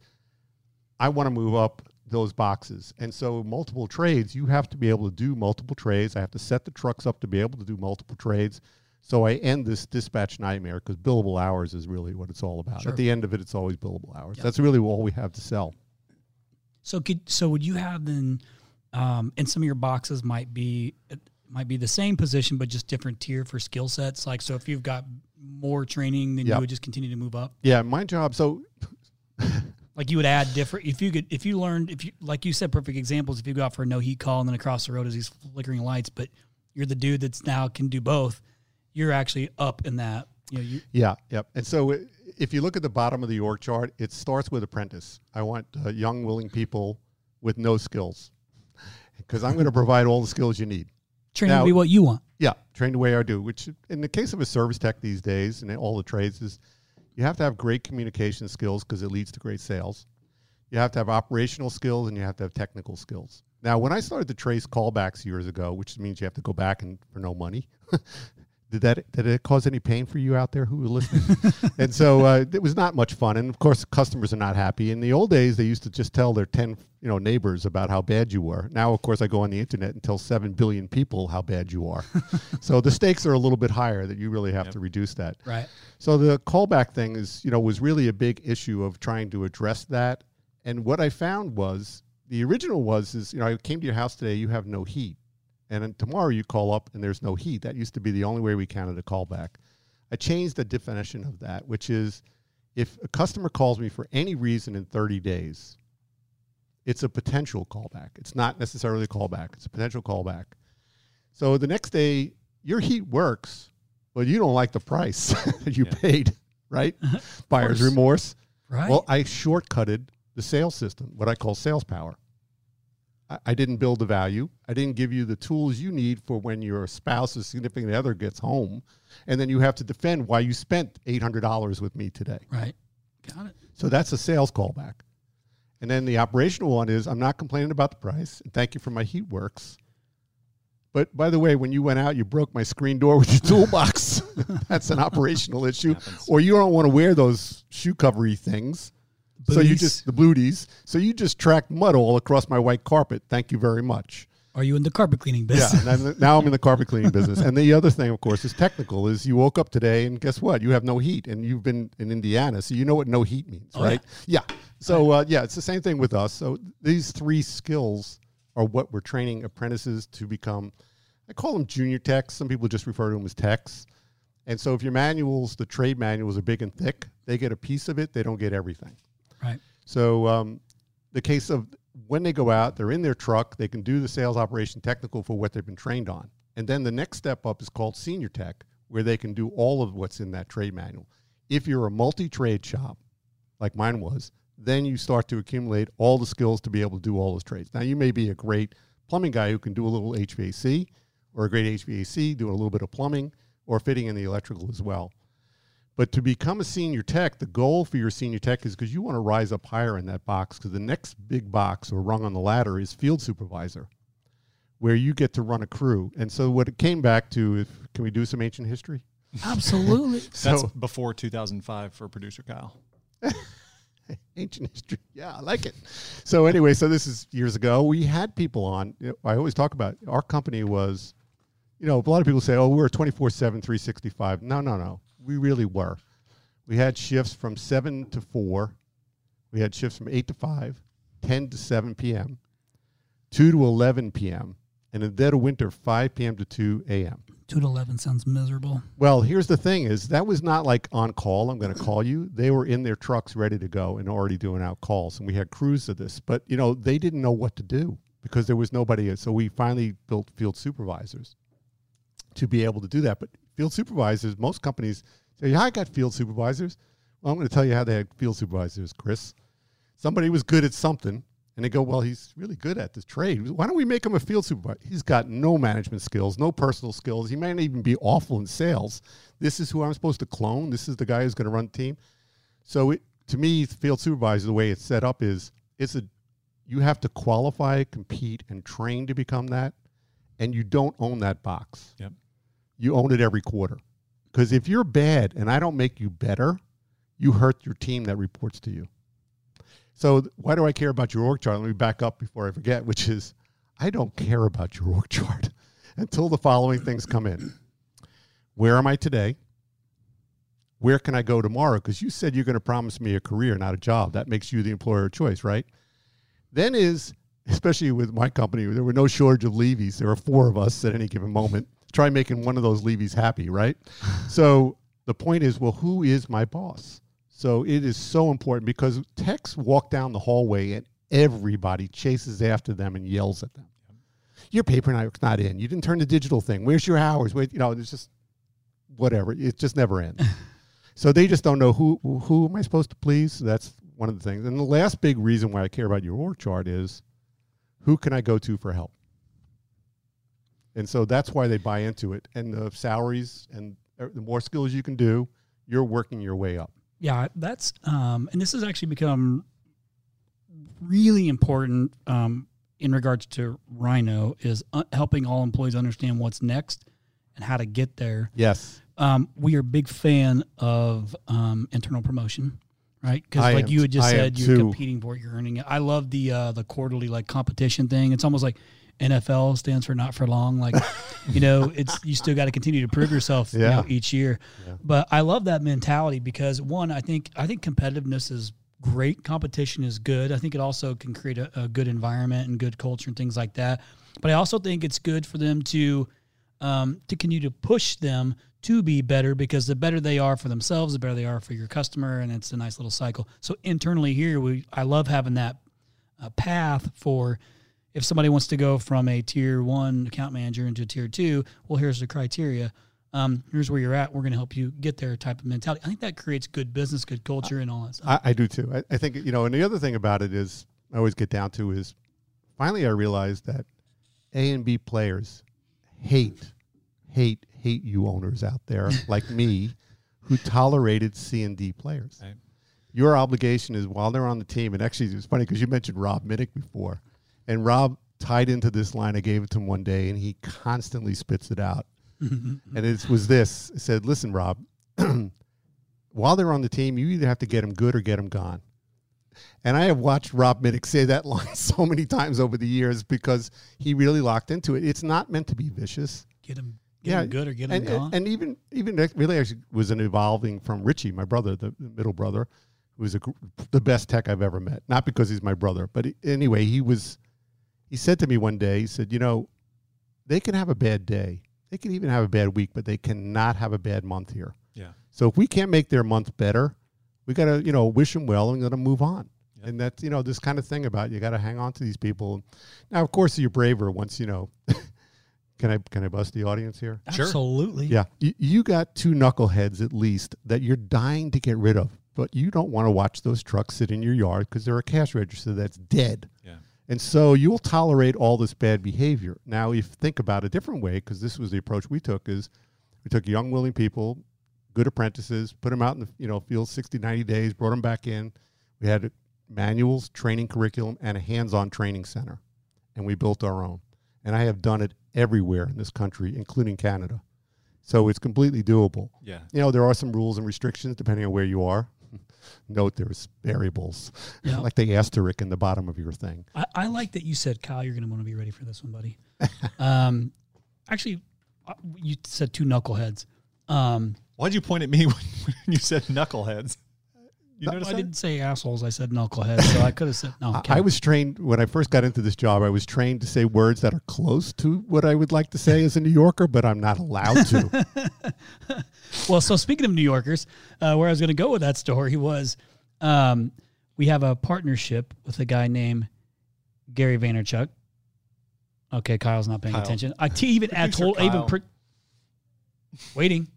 Speaker 4: I want to move up those boxes. And so multiple trades, you have to be able to do multiple trades. I have to set the trucks up to be able to do multiple trades. So I end this dispatch nightmare because billable hours is really what it's all about.
Speaker 2: Sure.
Speaker 4: At the end of it, it's always billable hours.
Speaker 2: Yep.
Speaker 4: That's really all we have to sell.
Speaker 2: So could so would you have then, um, and some of your boxes might be might be the same position but just different tier for skill sets. Like so, if you've got more training, then
Speaker 4: Yep.
Speaker 2: you would just continue to move up.
Speaker 4: Yeah, my job. So
Speaker 2: Like you would add different. If you could, if you learned, if you like you said, perfect examples. If you go out for a no heat call and then across the road is these flickering lights, but you're the dude that's now can do both. You're actually up in that. You know, you
Speaker 4: Yeah, yep. And so i- if you look at the bottom of the org chart, it starts with apprentice. I want uh, young, willing people with no skills because I'm going to provide all the skills you need.
Speaker 2: Train
Speaker 4: Now-
Speaker 2: will be what you want.
Speaker 4: Yeah, train the way I do, which in the case of a service tech these days and all the trades is you have to have great communication skills because it leads to great sales. You have to have operational skills and you have to have technical skills. Now, when I started to trace callbacks years ago, which means you have to go back and for no money, Did that did it cause any pain for you out there who were listening? and so uh, it was not much fun. And of course, customers are not happy. In the old days, they used to just tell their ten you know neighbors about how bad you were. Now, of course, I go on the internet and tell seven billion people how bad you are. so the stakes are a little bit higher. That you really have
Speaker 3: Yep.
Speaker 4: to reduce that.
Speaker 2: Right.
Speaker 4: So the callback thing is, you know, was really a big issue of trying to address that. And what I found was the original was is, you know, I came to your house today, you have no heat. And then tomorrow you call up and there's no heat. That used to be the only way we counted a callback. I changed the definition of that, which is if a customer calls me for any reason in 30 days, it's a potential callback. It's not necessarily a callback. It's a potential callback. So the next day, your heat works, but you don't like the price that you
Speaker 3: Yeah.
Speaker 4: paid, right? Buyer's remorse.
Speaker 2: Right.
Speaker 4: Well, I shortcutted the sales system, what I call sales power. I, didn't build the value. I didn't give you the tools you need for when your spouse or significant other gets home, and then you have to defend why you spent eight hundred dollars with me today.
Speaker 2: right. Got it.
Speaker 4: So that's a sales callback. And then the operational one is I'm not complaining about the price. And thank you for my heat works. But by the way, when you went out, you broke my screen door with your toolbox. that's an operational issue. Or you don't want to wear those shoe covery things. So you just the booties. So you just tracked mud all across my white carpet. Thank you very much.
Speaker 2: Are you in the carpet cleaning
Speaker 4: Yeah,
Speaker 2: business?
Speaker 4: and then- now I'm in the carpet cleaning business. And the other thing, of course, is technical. Is you woke up today and guess what? You have no heat, and you've been in Indiana, so you know what no heat means,
Speaker 2: Oh,
Speaker 4: right? Yeah. So uh, yeah, it's the same thing with us. So these three skills are what we're training apprentices to become. I call them junior techs. Some people just refer to them as techs. And so if your manuals, the trade manuals, are big and thick, they get a piece of it. They don't get everything.
Speaker 2: Right.
Speaker 4: So um, the case of when they go out, they're in their truck, they can do the sales operation technical for what they've been trained on. And then the next step up is called senior tech, where they can do all of what's in that trade manual. If you're a multi-trade shop, like mine was, then you start to accumulate all the skills to be able to do all those trades. Now you may be a great plumbing guy who can do a little HVAC, or a great HVAC doing a little bit of plumbing, or fitting in the electrical as well. But to become a senior tech, the goal for your senior tech is because you want to rise up higher in that box. Because the next big box or rung on the ladder is field supervisor, where you get to run a crew. And so what it came back to, is can we do some ancient history?
Speaker 2: Absolutely.
Speaker 3: That's before 2005 for producer Kyle.
Speaker 4: ancient history, yeah, I like it. So anyway, so this is years ago. We had people on. I always talk about our company was, you know, a lot of people say, "Oh, we're 24/7, 365." No, no, no. We really were. We had shifts from seven to four. We had shifts from eight to five, 10 to 7 p.m., 2 to 11 p.m., and in the dead of winter, 5 p.m. to 2 a.m.
Speaker 2: Two to eleven sounds miserable.
Speaker 4: Well, here's the thing: is that was not like on call. I'm going to call you. They were in their trucks, ready to go, and already doing out calls. And we had crews of this, but you know they didn't know what to do because there was nobody. So we finally built field supervisors to be able to do that. But field supervisors, most companies say, "Yeah, I got field supervisors." Well, I'm going to tell you how they had field supervisors, Chris. Somebody was good at something, and they go, "Well, he's really good at this trade. Why don't we make him a field supervisor?" He's got no management skills, no personal skills. He might even be awful in sales. This is who I'm supposed to clone. This is the guy who's going to run the team. So, it, to me, field supervisor, the way it's set up is it's a you have to qualify, compete, and train to become that, and you don't own that box.
Speaker 3: Yep.
Speaker 4: You own it every quarter. Because if you're bad and I don't make you better, you hurt your team that reports to you. So why do I care about your org chart? Let me back up before I forget, which is I don't care about your org chart until the following things come in. Where am I today? Where can I go tomorrow? Because you said you're going to promise me a career, not a job. That makes you the employer of choice, right? Then is, especially with my company, there were no shortage of levies. There were four of us at any given moment. Try making one of those levies happy, right? so the point is, well, who is my boss? So it is so important because techs walk down the hallway and everybody chases after them and yells at them. Your paperwork's not in. You didn't turn the digital thing. Where's your hours? Wait, you know, it's just whatever. It just never ends. so they just don't know who who am I supposed to please. That's one of the things. And the last big reason why I care about your org chart is who can I go to for help? And so that's why they buy into it. And the salaries and uh, the more skills you can do, you're working your way up.
Speaker 2: Yeah, that's um, and this has actually become really important um, in regards to Rhino is uh, helping all employees understand what's next and how to get there.
Speaker 4: Yes.
Speaker 2: Um, we are a big fan of um, internal promotion, right? Because like
Speaker 4: am
Speaker 2: you had just
Speaker 4: I
Speaker 2: said, you're
Speaker 4: too.
Speaker 2: competing for it, you're earning it. I love the uh, the quarterly like competition thing. It's almost like NFL stands for not for long. Like, you know, it's you still got to continue to prove yourself you know, each year. But I love that mentality because one, I think I think competitiveness is great. Competition is good. I think it also can create a, a good environment and good culture and things like that. But I also think it's good for them to um, to continue to push them to be better because the better they are for themselves, the better they are for your customer, and it's a nice little cycle. So internally here, we I love having that uh, path for if somebody wants to go from a tier one account manager into a tier two. Well, here's the criteria. Um, here's where you're at. We're going to help you get there. Type of mentality. I think that creates good business, good culture, and all that stuff.
Speaker 4: I, I do too. I, I think you know, and the other thing about it is, I always get down to is, finally I realized that A and B players hate, hate, hate you owners out there like me, who tolerated C and D players.
Speaker 3: Right.
Speaker 4: Your obligation is while they're on the team, and actually it's funny because you mentioned Rob Minnick before, and Rob tied into this line. I gave it to him one day, and he constantly spits it out. and it was this: it said, "Listen, Rob." while they're on the team, you either have to get them good or get them gone. And I have watched Rob Minnick say that line so many times over the years because he really locked into it. It's not meant to be vicious.
Speaker 2: get him them, get 'em good or get them
Speaker 4: and,
Speaker 2: gone.
Speaker 4: and, and even even really actually was an evolving from Richie, my brother, the, the middle brother, who was a, the best tech I've ever met. Not because he's my brother, but anyway, he was. He said to me one day, he said, "You know, they can have a bad day, they can even have a bad week, but they cannot have a bad month here."
Speaker 3: Yeah.
Speaker 4: So if we can't make their month better, we got to, you know, wish them well and let them move on.
Speaker 3: Yep.
Speaker 4: And that's, you know, this kind of thing about you got to hang on to these people. Now, of course, you're braver once, you know. can I can I bust the audience here?
Speaker 2: Absolutely.
Speaker 4: Yeah, you, you got two knuckleheads at least that you're dying to get rid of, but you don't want to watch those trucks sit in your yard because they're a cash register that's dead.
Speaker 3: Yeah.
Speaker 4: And so you'll tolerate all this bad behavior. Now, if you think about a different way, because this was the approach we took, is we took young, willing people, good apprentices, put them out in the you know field 60, 90 days, brought them back in. We had manuals, training curriculum, and a hands-on training center, and we built our own. And I have done it everywhere in this country, including Canada. So it's completely doable.
Speaker 3: Yeah.
Speaker 4: You know, there are some rules and restrictions depending on where you are. Note there's variables,
Speaker 2: Yeah.
Speaker 4: like the asterisk in the bottom of your thing.
Speaker 2: I, I like that you said, Kyle, you're going to want to be ready for this one, buddy. um, actually, uh, you said two knuckleheads. Um,
Speaker 3: Why'd you point at me when, when you said knuckleheads? You notice
Speaker 2: I
Speaker 3: that?
Speaker 2: didn't say assholes. I said knuckleheads. So I could have said no.
Speaker 4: I- I was trained when I first got into this job. I was trained to say words that are close to what I would like to say as a New Yorker, but I'm not allowed to.
Speaker 2: Well, so speaking of New Yorkers, uh, where I was going to go with that story was um, we have a partnership with a guy named Gary Vaynerchuk. Okay, Kyle's not paying
Speaker 3: Kyle.
Speaker 2: attention. I t- even
Speaker 3: Producer
Speaker 2: told even waiting.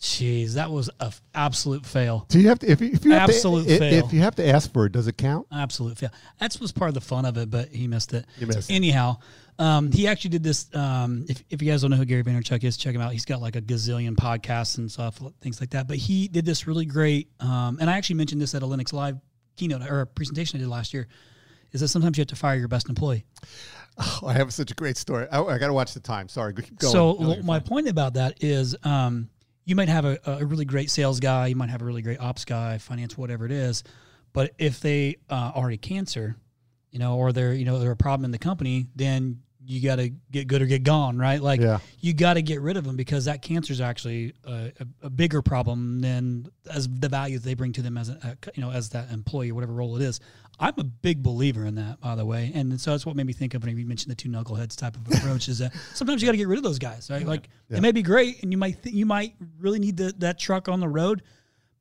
Speaker 2: Jeez, that was an absolute fail.
Speaker 4: Do you have to if you, if you have
Speaker 2: Absolute
Speaker 4: to,
Speaker 2: fail.
Speaker 4: if you have to ask for it, does it count?
Speaker 2: Absolute fail. That's was part of the fun of it, but he missed it.
Speaker 4: You missed it.
Speaker 2: Anyhow, um, he actually did this. Um, if, if you guys don't know who Gary Vaynerchuk is, check him out. He's got like a gazillion podcasts and stuff, things like that. But he did this really great. Um, and I actually mentioned this at a Lennox LIVE keynote or a presentation I did last year. Is that sometimes you have to fire your best employee.
Speaker 4: Oh, I have such a great story. I, I got to watch the time. Sorry, go-
Speaker 2: So
Speaker 4: No,
Speaker 2: my
Speaker 4: fine.
Speaker 2: point about that is, um, you might have a, a really great sales guy, you might have a really great ops guy, finance, whatever it is, but if they uh, are a cancer, you know, or they're you know they're a problem in the company, then you got to get good or get gone, right? Like
Speaker 4: Yeah.
Speaker 2: you got to get rid of them because that cancer is actually a, a, a bigger problem than as the value that they bring to them as a, a you know as that employee or whatever role it is. I'm a big believer in that, by the way, and so that's what made me think of when you mentioned the two knuckleheads type of approach. is that sometimes you got to get rid of those guys, right? Like
Speaker 4: Yeah.
Speaker 2: it may be great, and you might th- you might really need the, that truck on the road,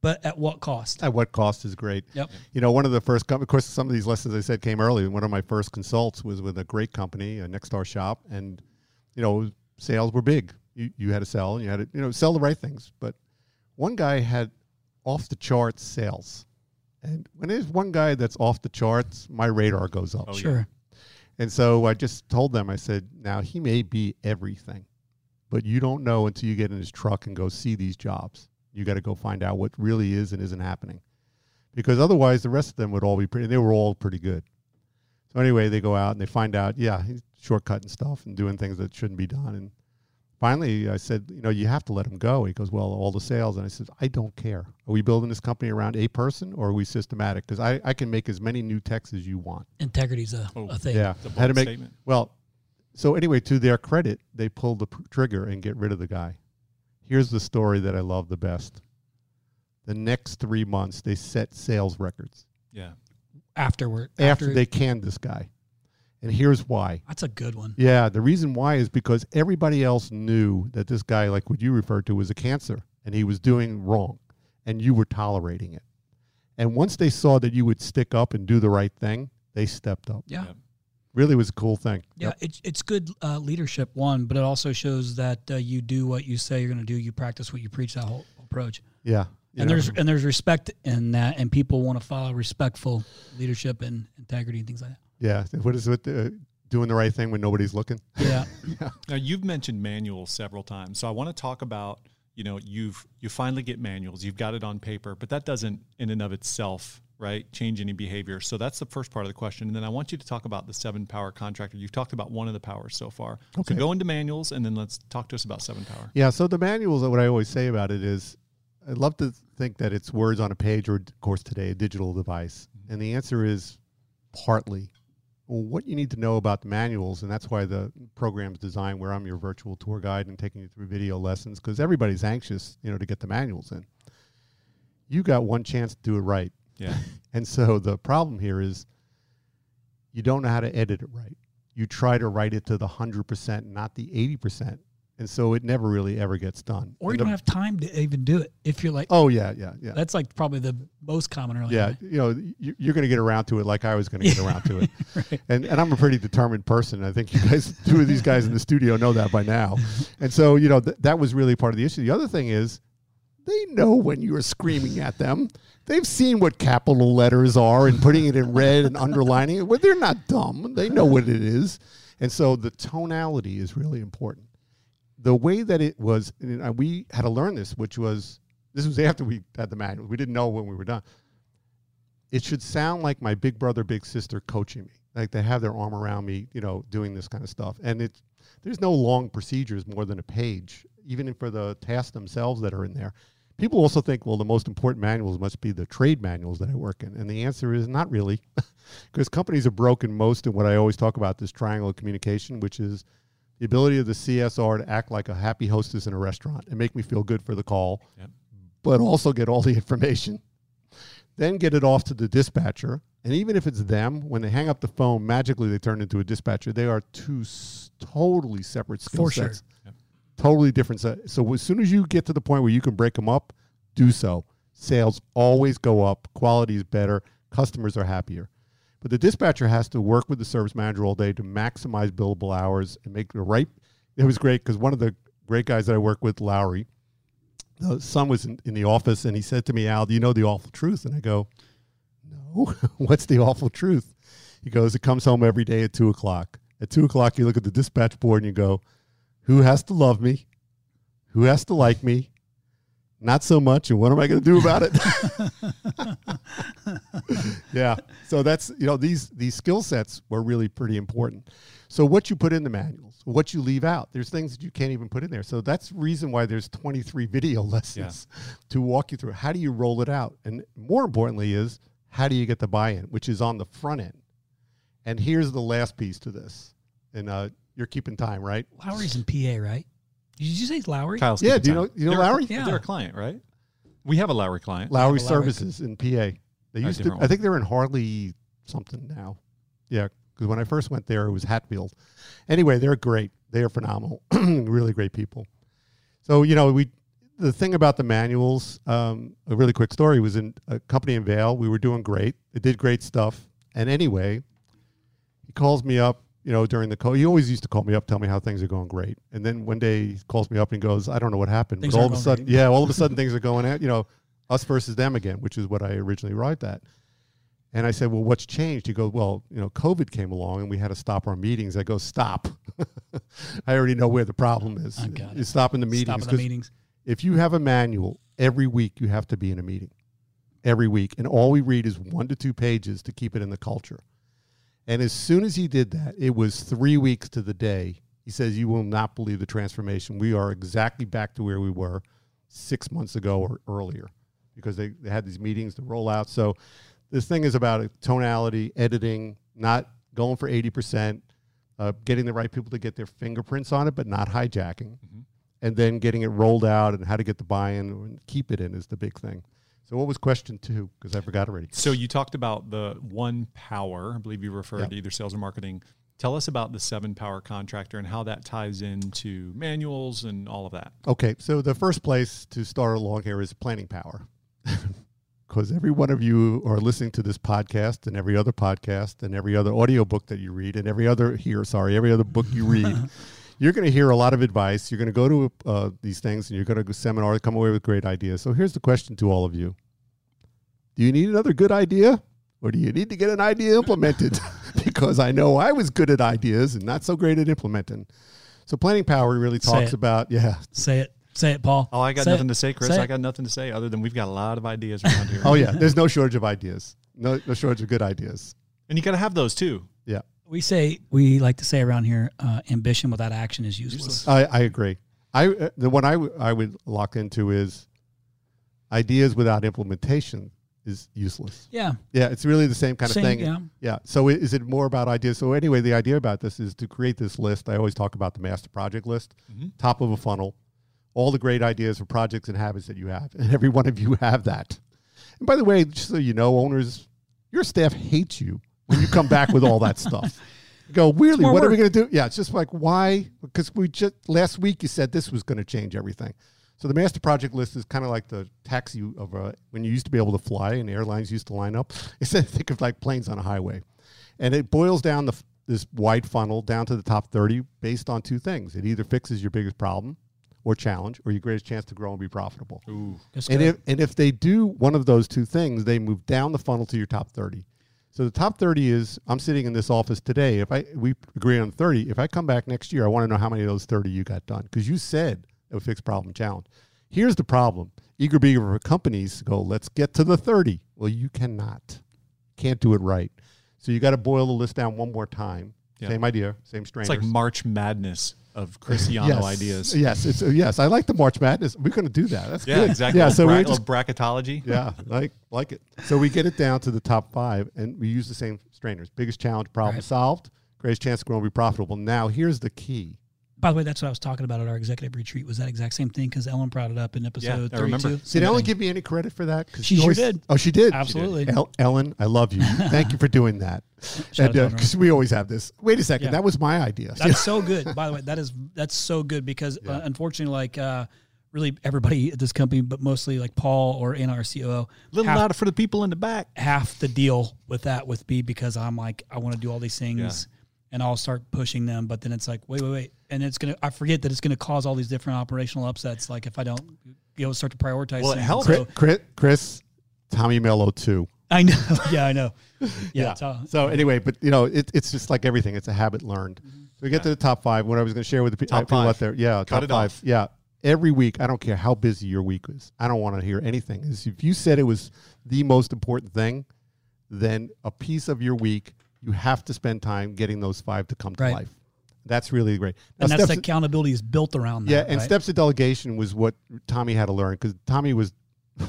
Speaker 2: but at what cost?
Speaker 4: At what cost is great.
Speaker 2: Yep.
Speaker 4: You know, one of the first, of course, some of these lessons I said came early. One of my first consults was with a great company, a Nexstar shop, and you know, sales were big. You you had to sell, and you had to you know sell the right things. But one guy had off the charts sales, and when there's one guy that's off the charts, my radar goes up.
Speaker 3: Oh, yeah.
Speaker 2: Sure.
Speaker 4: And so I just told them, I said, now he may be everything, but you don't know until you get in his truck and go see these jobs. You got to go find out what really is and isn't happening. Because otherwise, the rest of them would all be pretty, they were all pretty good. So anyway, they go out and they find out, yeah, he's shortcutting stuff and doing things that shouldn't be done. And finally, I said, you know, you have to let him go. He goes, well, all the sales. And I said, I don't care. Are we building this company around a person or are we systematic? Because I, I can make as many new techs as you want.
Speaker 2: Integrity's a,
Speaker 3: Oh,
Speaker 2: a thing.
Speaker 4: Yeah.
Speaker 3: It's a
Speaker 4: Had to make,
Speaker 3: statement.
Speaker 4: well, so anyway, to their credit, they pulled the p- trigger and get rid of the guy. Here's the story that I love the best. The next three months, they set sales records
Speaker 3: Yeah.
Speaker 2: Afterward.
Speaker 4: after they canned this guy. And here's why.
Speaker 2: That's a good one.
Speaker 4: Yeah, the reason why is because everybody else knew that this guy, like what you referred to, was a cancer and he was doing wrong and you were tolerating it. And once they saw that you would stick up and do the right thing, they stepped up.
Speaker 2: Yeah.
Speaker 3: Yep.
Speaker 4: Really was a cool thing.
Speaker 2: Yeah, it's it's good uh, leadership one, but it also shows that uh, you do what you say you're going to do. You practice what you preach. That whole approach,
Speaker 4: Yeah. You
Speaker 2: and
Speaker 4: know,
Speaker 2: there's and there's respect in that, and people want to follow respectful leadership and integrity and things like that.
Speaker 4: Yeah. What is it? Uh, doing the right thing when nobody's looking.
Speaker 2: Yeah,
Speaker 3: Now you've mentioned manuals several times, so I want to talk about you know you've you finally get manuals, you've got it on paper, but that doesn't in and of itself right change any behavior. So that's the first part of the question, and then I want you to talk about the seven power contractor. You've talked about one of the powers so far.
Speaker 4: Okay.
Speaker 3: So go into manuals, and then let's talk to us about seven power.
Speaker 4: Yeah. So the manuals, what I always say about it is, I love to think that it's words on a page or, of course, today a digital device. And the answer is partly. Well, what you need to know about the manuals, and that's why the program's designed where I'm your virtual tour guide and taking you through video lessons, because everybody's anxious, you know, to get the manuals in. You got one chance to do it right.
Speaker 3: Yeah.
Speaker 4: And so the problem here is you don't know how to edit it right. You try to write it to the 100%, not the 80%. And so it never really ever gets done.
Speaker 2: or you
Speaker 4: the-
Speaker 2: don't have time to even do it. If you're like,
Speaker 4: Oh, yeah, yeah, yeah.
Speaker 2: that's like probably the most common early.
Speaker 4: Yeah,
Speaker 2: on.
Speaker 4: you know, you- you're going to get around to it like I was going to get around to it.
Speaker 2: Right.
Speaker 4: And, and I'm a pretty determined person. I think you guys, two of these guys in the studio know that by now. And so, you know, th- that was really part of the issue. The other thing is they know when you are screaming at them. They've seen what capital letters are and putting it in red and underlining it. Well, they're not dumb. They know what it is. And so the tonality is really important. The way that it was, uh, we had to learn this, which was, this was after we had the manual. We didn't know when we were done it should sound like my big brother, big sister coaching me. Like they have their arm around me, you know, doing this kind of stuff. And it's there's no long procedures more than a page, even for the tasks themselves that are in there. People also think, well, the most important manuals must be the trade manuals that I work in. And the answer is not really, because companies are broken most in what I always talk about this triangle of communication, which is the ability of the CSR to act like a happy hostess in a restaurant and make me feel good for the call,
Speaker 3: Yep.
Speaker 4: but also get all the information then get it off to the dispatcher. And even if it's them, when they hang up the phone, magically they turn into a dispatcher. They are two s- totally separate skill
Speaker 2: For sure.
Speaker 4: sets.
Speaker 3: Yep.
Speaker 4: Totally different set. So as soon as you get to the point where you can break them up, do so. Sales always go up. Quality is better. Customers are happier. But the dispatcher has to work with the service manager all day to maximize billable hours and make the right. It was great because one of the great guys that I work with, Lowry, the son was in, in the office and he said to me, Al, do you know the awful truth? And I go, no. What's the awful truth? He goes, it comes home every day at two o'clock. At two o'clock, you look at the dispatch board and you go, who has to love me? Who has to like me? Not so much. And what am I going to do about it? yeah. So that's, you know, these, these skill sets were really pretty important. So what you put in the manuals, what you leave out, there's things that you can't even put in there. So that's reason why there's 23 video lessons to walk you through. How do you roll it out? And more importantly is how do you get the buy-in, which is on the front end. And here's the last piece to this. And uh, you're keeping time, right?
Speaker 2: Lowry's in PA, right? Did you say Lowry?
Speaker 3: Kyle's
Speaker 4: Yeah, do you know- you know
Speaker 3: They're-
Speaker 4: Lowry?
Speaker 2: Yeah.
Speaker 3: They're a client, right? We have a Lowry client.
Speaker 4: Lowry
Speaker 2: Lowry.
Speaker 4: Services in PA. They used to, I think they're in Harley something now. Yeah, because when I first went there, it was Hatfield. Anyway, they're great. They are phenomenal. really great people. So you know, we the thing about the manuals. Um, a really quick story was in a company in Vale. We were doing great. It did great stuff. And anyway, he calls me up. You know, during the call, he always used to call me up, tell me how things are going great. And then one day he calls me up and goes, "I don't know what happened,
Speaker 2: Things
Speaker 4: but all of a sudden,
Speaker 2: great."
Speaker 4: yeah, all of a sudden things are going out. You know, us versus them again, which is what I originally wrote that. And I said, Well, what's changed? He goes, Well, you know, COVID came along and we had to stop our meetings. I go, Stop. I already know where the problem is.
Speaker 2: I got it.
Speaker 4: It's stopping the meetings.
Speaker 2: Stopping the meetings.
Speaker 4: If you have a manual, every week you have to be in a meeting. Every week. And all we read is one to two pages to keep it in the culture. And as soon as he did that, it was three weeks to the day. He says, You will not believe the transformation. We are exactly back to where we were six months ago or earlier because they, they had these meetings to roll out. So this thing is about tonality, editing, not going for 80%, uh, getting the right people to get their fingerprints on it, but not hijacking. And then getting it rolled out and how to get the buy in and keep it in is the big thing. So, what was question two? Because I forgot already.
Speaker 3: So you talked about the one power. I believe you referred
Speaker 4: Yep.
Speaker 3: to either sales or marketing. Tell us about the seven power contractor and how that ties into manuals and all of that.
Speaker 4: Okay, so the first place to start along here is planning power. Because every one of you are listening to this podcast and every other podcast and every other audiobook that you read and every other here, sorry, every other book you read, you're going to hear a lot of advice. You're going to go to uh, these things and you're going to go seminar, come away with great ideas. So here's the question to all of you: Do you need another good idea, or do you need to get an idea implemented? because I know I was good at ideas and not so great at implementing. So planning power really talks about yeah
Speaker 2: Say it. Say it, Paul.
Speaker 3: Oh, I got
Speaker 2: Say
Speaker 3: nothing
Speaker 2: it.
Speaker 3: to say, Chris.
Speaker 2: Say
Speaker 3: I got nothing to say other than we've got a lot of ideas around here.
Speaker 4: Oh yeah, there's no shortage of ideas. No, no shortage of good ideas.
Speaker 3: and you got to have those too.
Speaker 4: Yeah,
Speaker 2: We say we like to say around here, uh, ambition without action is useless.
Speaker 4: I, I agree. I uh, the one I, w- I would lock into is ideas without implementation is useless.
Speaker 2: Yeah.
Speaker 4: Yeah, it's really the same kind of
Speaker 2: Same,
Speaker 4: thing.
Speaker 2: yeah.
Speaker 4: Yeah. So i- is it more about ideas? So anyway, the idea about this is to create this list. I always talk about the master project list, top of a funnel, all the great ideas for projects and habits that you have, and every one of you have that. And by the way, just so you know, owners, your staff hates you when you come back with all that stuff. You go, really?
Speaker 2: more
Speaker 4: What are we going to do? Yeah, it's just like why? Because we just last week you said this was going to change everything. So the master project list is kind of like the taxi of a, when you used to be able to fly and airlines used to line up. Instead, think of like planes on a highway, and it boils down the, this wide funnel down to the top thirty based on two things. It either fixes your biggest problem or challenge, or your greatest chance to grow and be profitable.
Speaker 3: Ooh.
Speaker 4: And if and if they do one of those two things, they move down the funnel to your top thirty. So the top thirty is I'm sitting in this office today. If I we agree on thirty, if I come back next year, I want to know how many of those thirty you got done because you said it would fix problem challenge. Here's the problem: eager beager for companies go, let's get to the thirty. Well, you cannot, can't do it right. So you got to boil the list down one more time.
Speaker 3: Yeah.
Speaker 4: Same idea, same strainers.
Speaker 3: It's like March Madness of Cristiano
Speaker 4: yes.
Speaker 3: ideas.
Speaker 4: Yes, it's uh, yes. I like the March Madness. We're going to do that. That's
Speaker 3: Yeah,
Speaker 4: good.
Speaker 3: exactly.
Speaker 4: Yeah,
Speaker 3: Little
Speaker 4: so
Speaker 3: bra-
Speaker 4: we
Speaker 3: little
Speaker 4: just
Speaker 3: bracketology.
Speaker 4: yeah, like like it. So we get it down to the top five, and we use the same strainers. Biggest challenge, problem
Speaker 2: Right.
Speaker 4: solved. Greatest chance to grow and be profitable. Now here's the key.
Speaker 2: By the way, that's what I was talking about at our executive retreat. Was that exact same thing? Because Ellen brought it up in episode
Speaker 3: I remember.
Speaker 2: 32.
Speaker 4: Did Ellen give me any credit for that?
Speaker 2: She sure
Speaker 4: always-
Speaker 2: did.
Speaker 4: Oh, she did.
Speaker 2: Absolutely.
Speaker 4: El- Ellen, I love you. Thank you for doing that.
Speaker 2: Shout out to Ellen.
Speaker 4: Because we always have this. Wait a second,
Speaker 2: Yeah.
Speaker 4: that was my idea.
Speaker 2: That's so good. By the way, that is that's so good because uh, unfortunately, like uh, really everybody at this company, but mostly like Paul or in our COO,
Speaker 3: little
Speaker 2: half,
Speaker 3: louder for the people in the back.
Speaker 2: half the deal with that with me because I'm like I want to do all these things. And I'll start pushing them, but then it's like, wait, wait, wait, and it's gonna. I forget that it's gonna cause all these different operational upsets. Like if I don't, you know, start to prioritize.
Speaker 3: Well, it helps.
Speaker 2: So,
Speaker 4: Chris, Chris, Chris, Tommy Mello too.
Speaker 2: I know. Yeah, I know. Yeah. it's all-
Speaker 4: So anyway, but you know, it, it's just like everything. It's a habit learned. Mm-hmm. So we get to the top five. What I was going to share with the
Speaker 3: Top
Speaker 4: people
Speaker 3: five.
Speaker 4: out there, yeah,
Speaker 3: Cut
Speaker 4: top
Speaker 3: it
Speaker 4: five,
Speaker 3: off.
Speaker 4: yeah. Every week, I don't care how busy your week is. I don't want to hear anything. Is if you said it was the most important thing, then a piece of your week you have to spend time getting those five to come to
Speaker 2: Right.
Speaker 4: life. That's really great.
Speaker 2: and
Speaker 4: Now,
Speaker 2: that's
Speaker 4: steps-
Speaker 2: accountability is built around that.
Speaker 4: yeah, and
Speaker 2: right?
Speaker 4: steps of delegation was what Tommy had to learn because Tommy was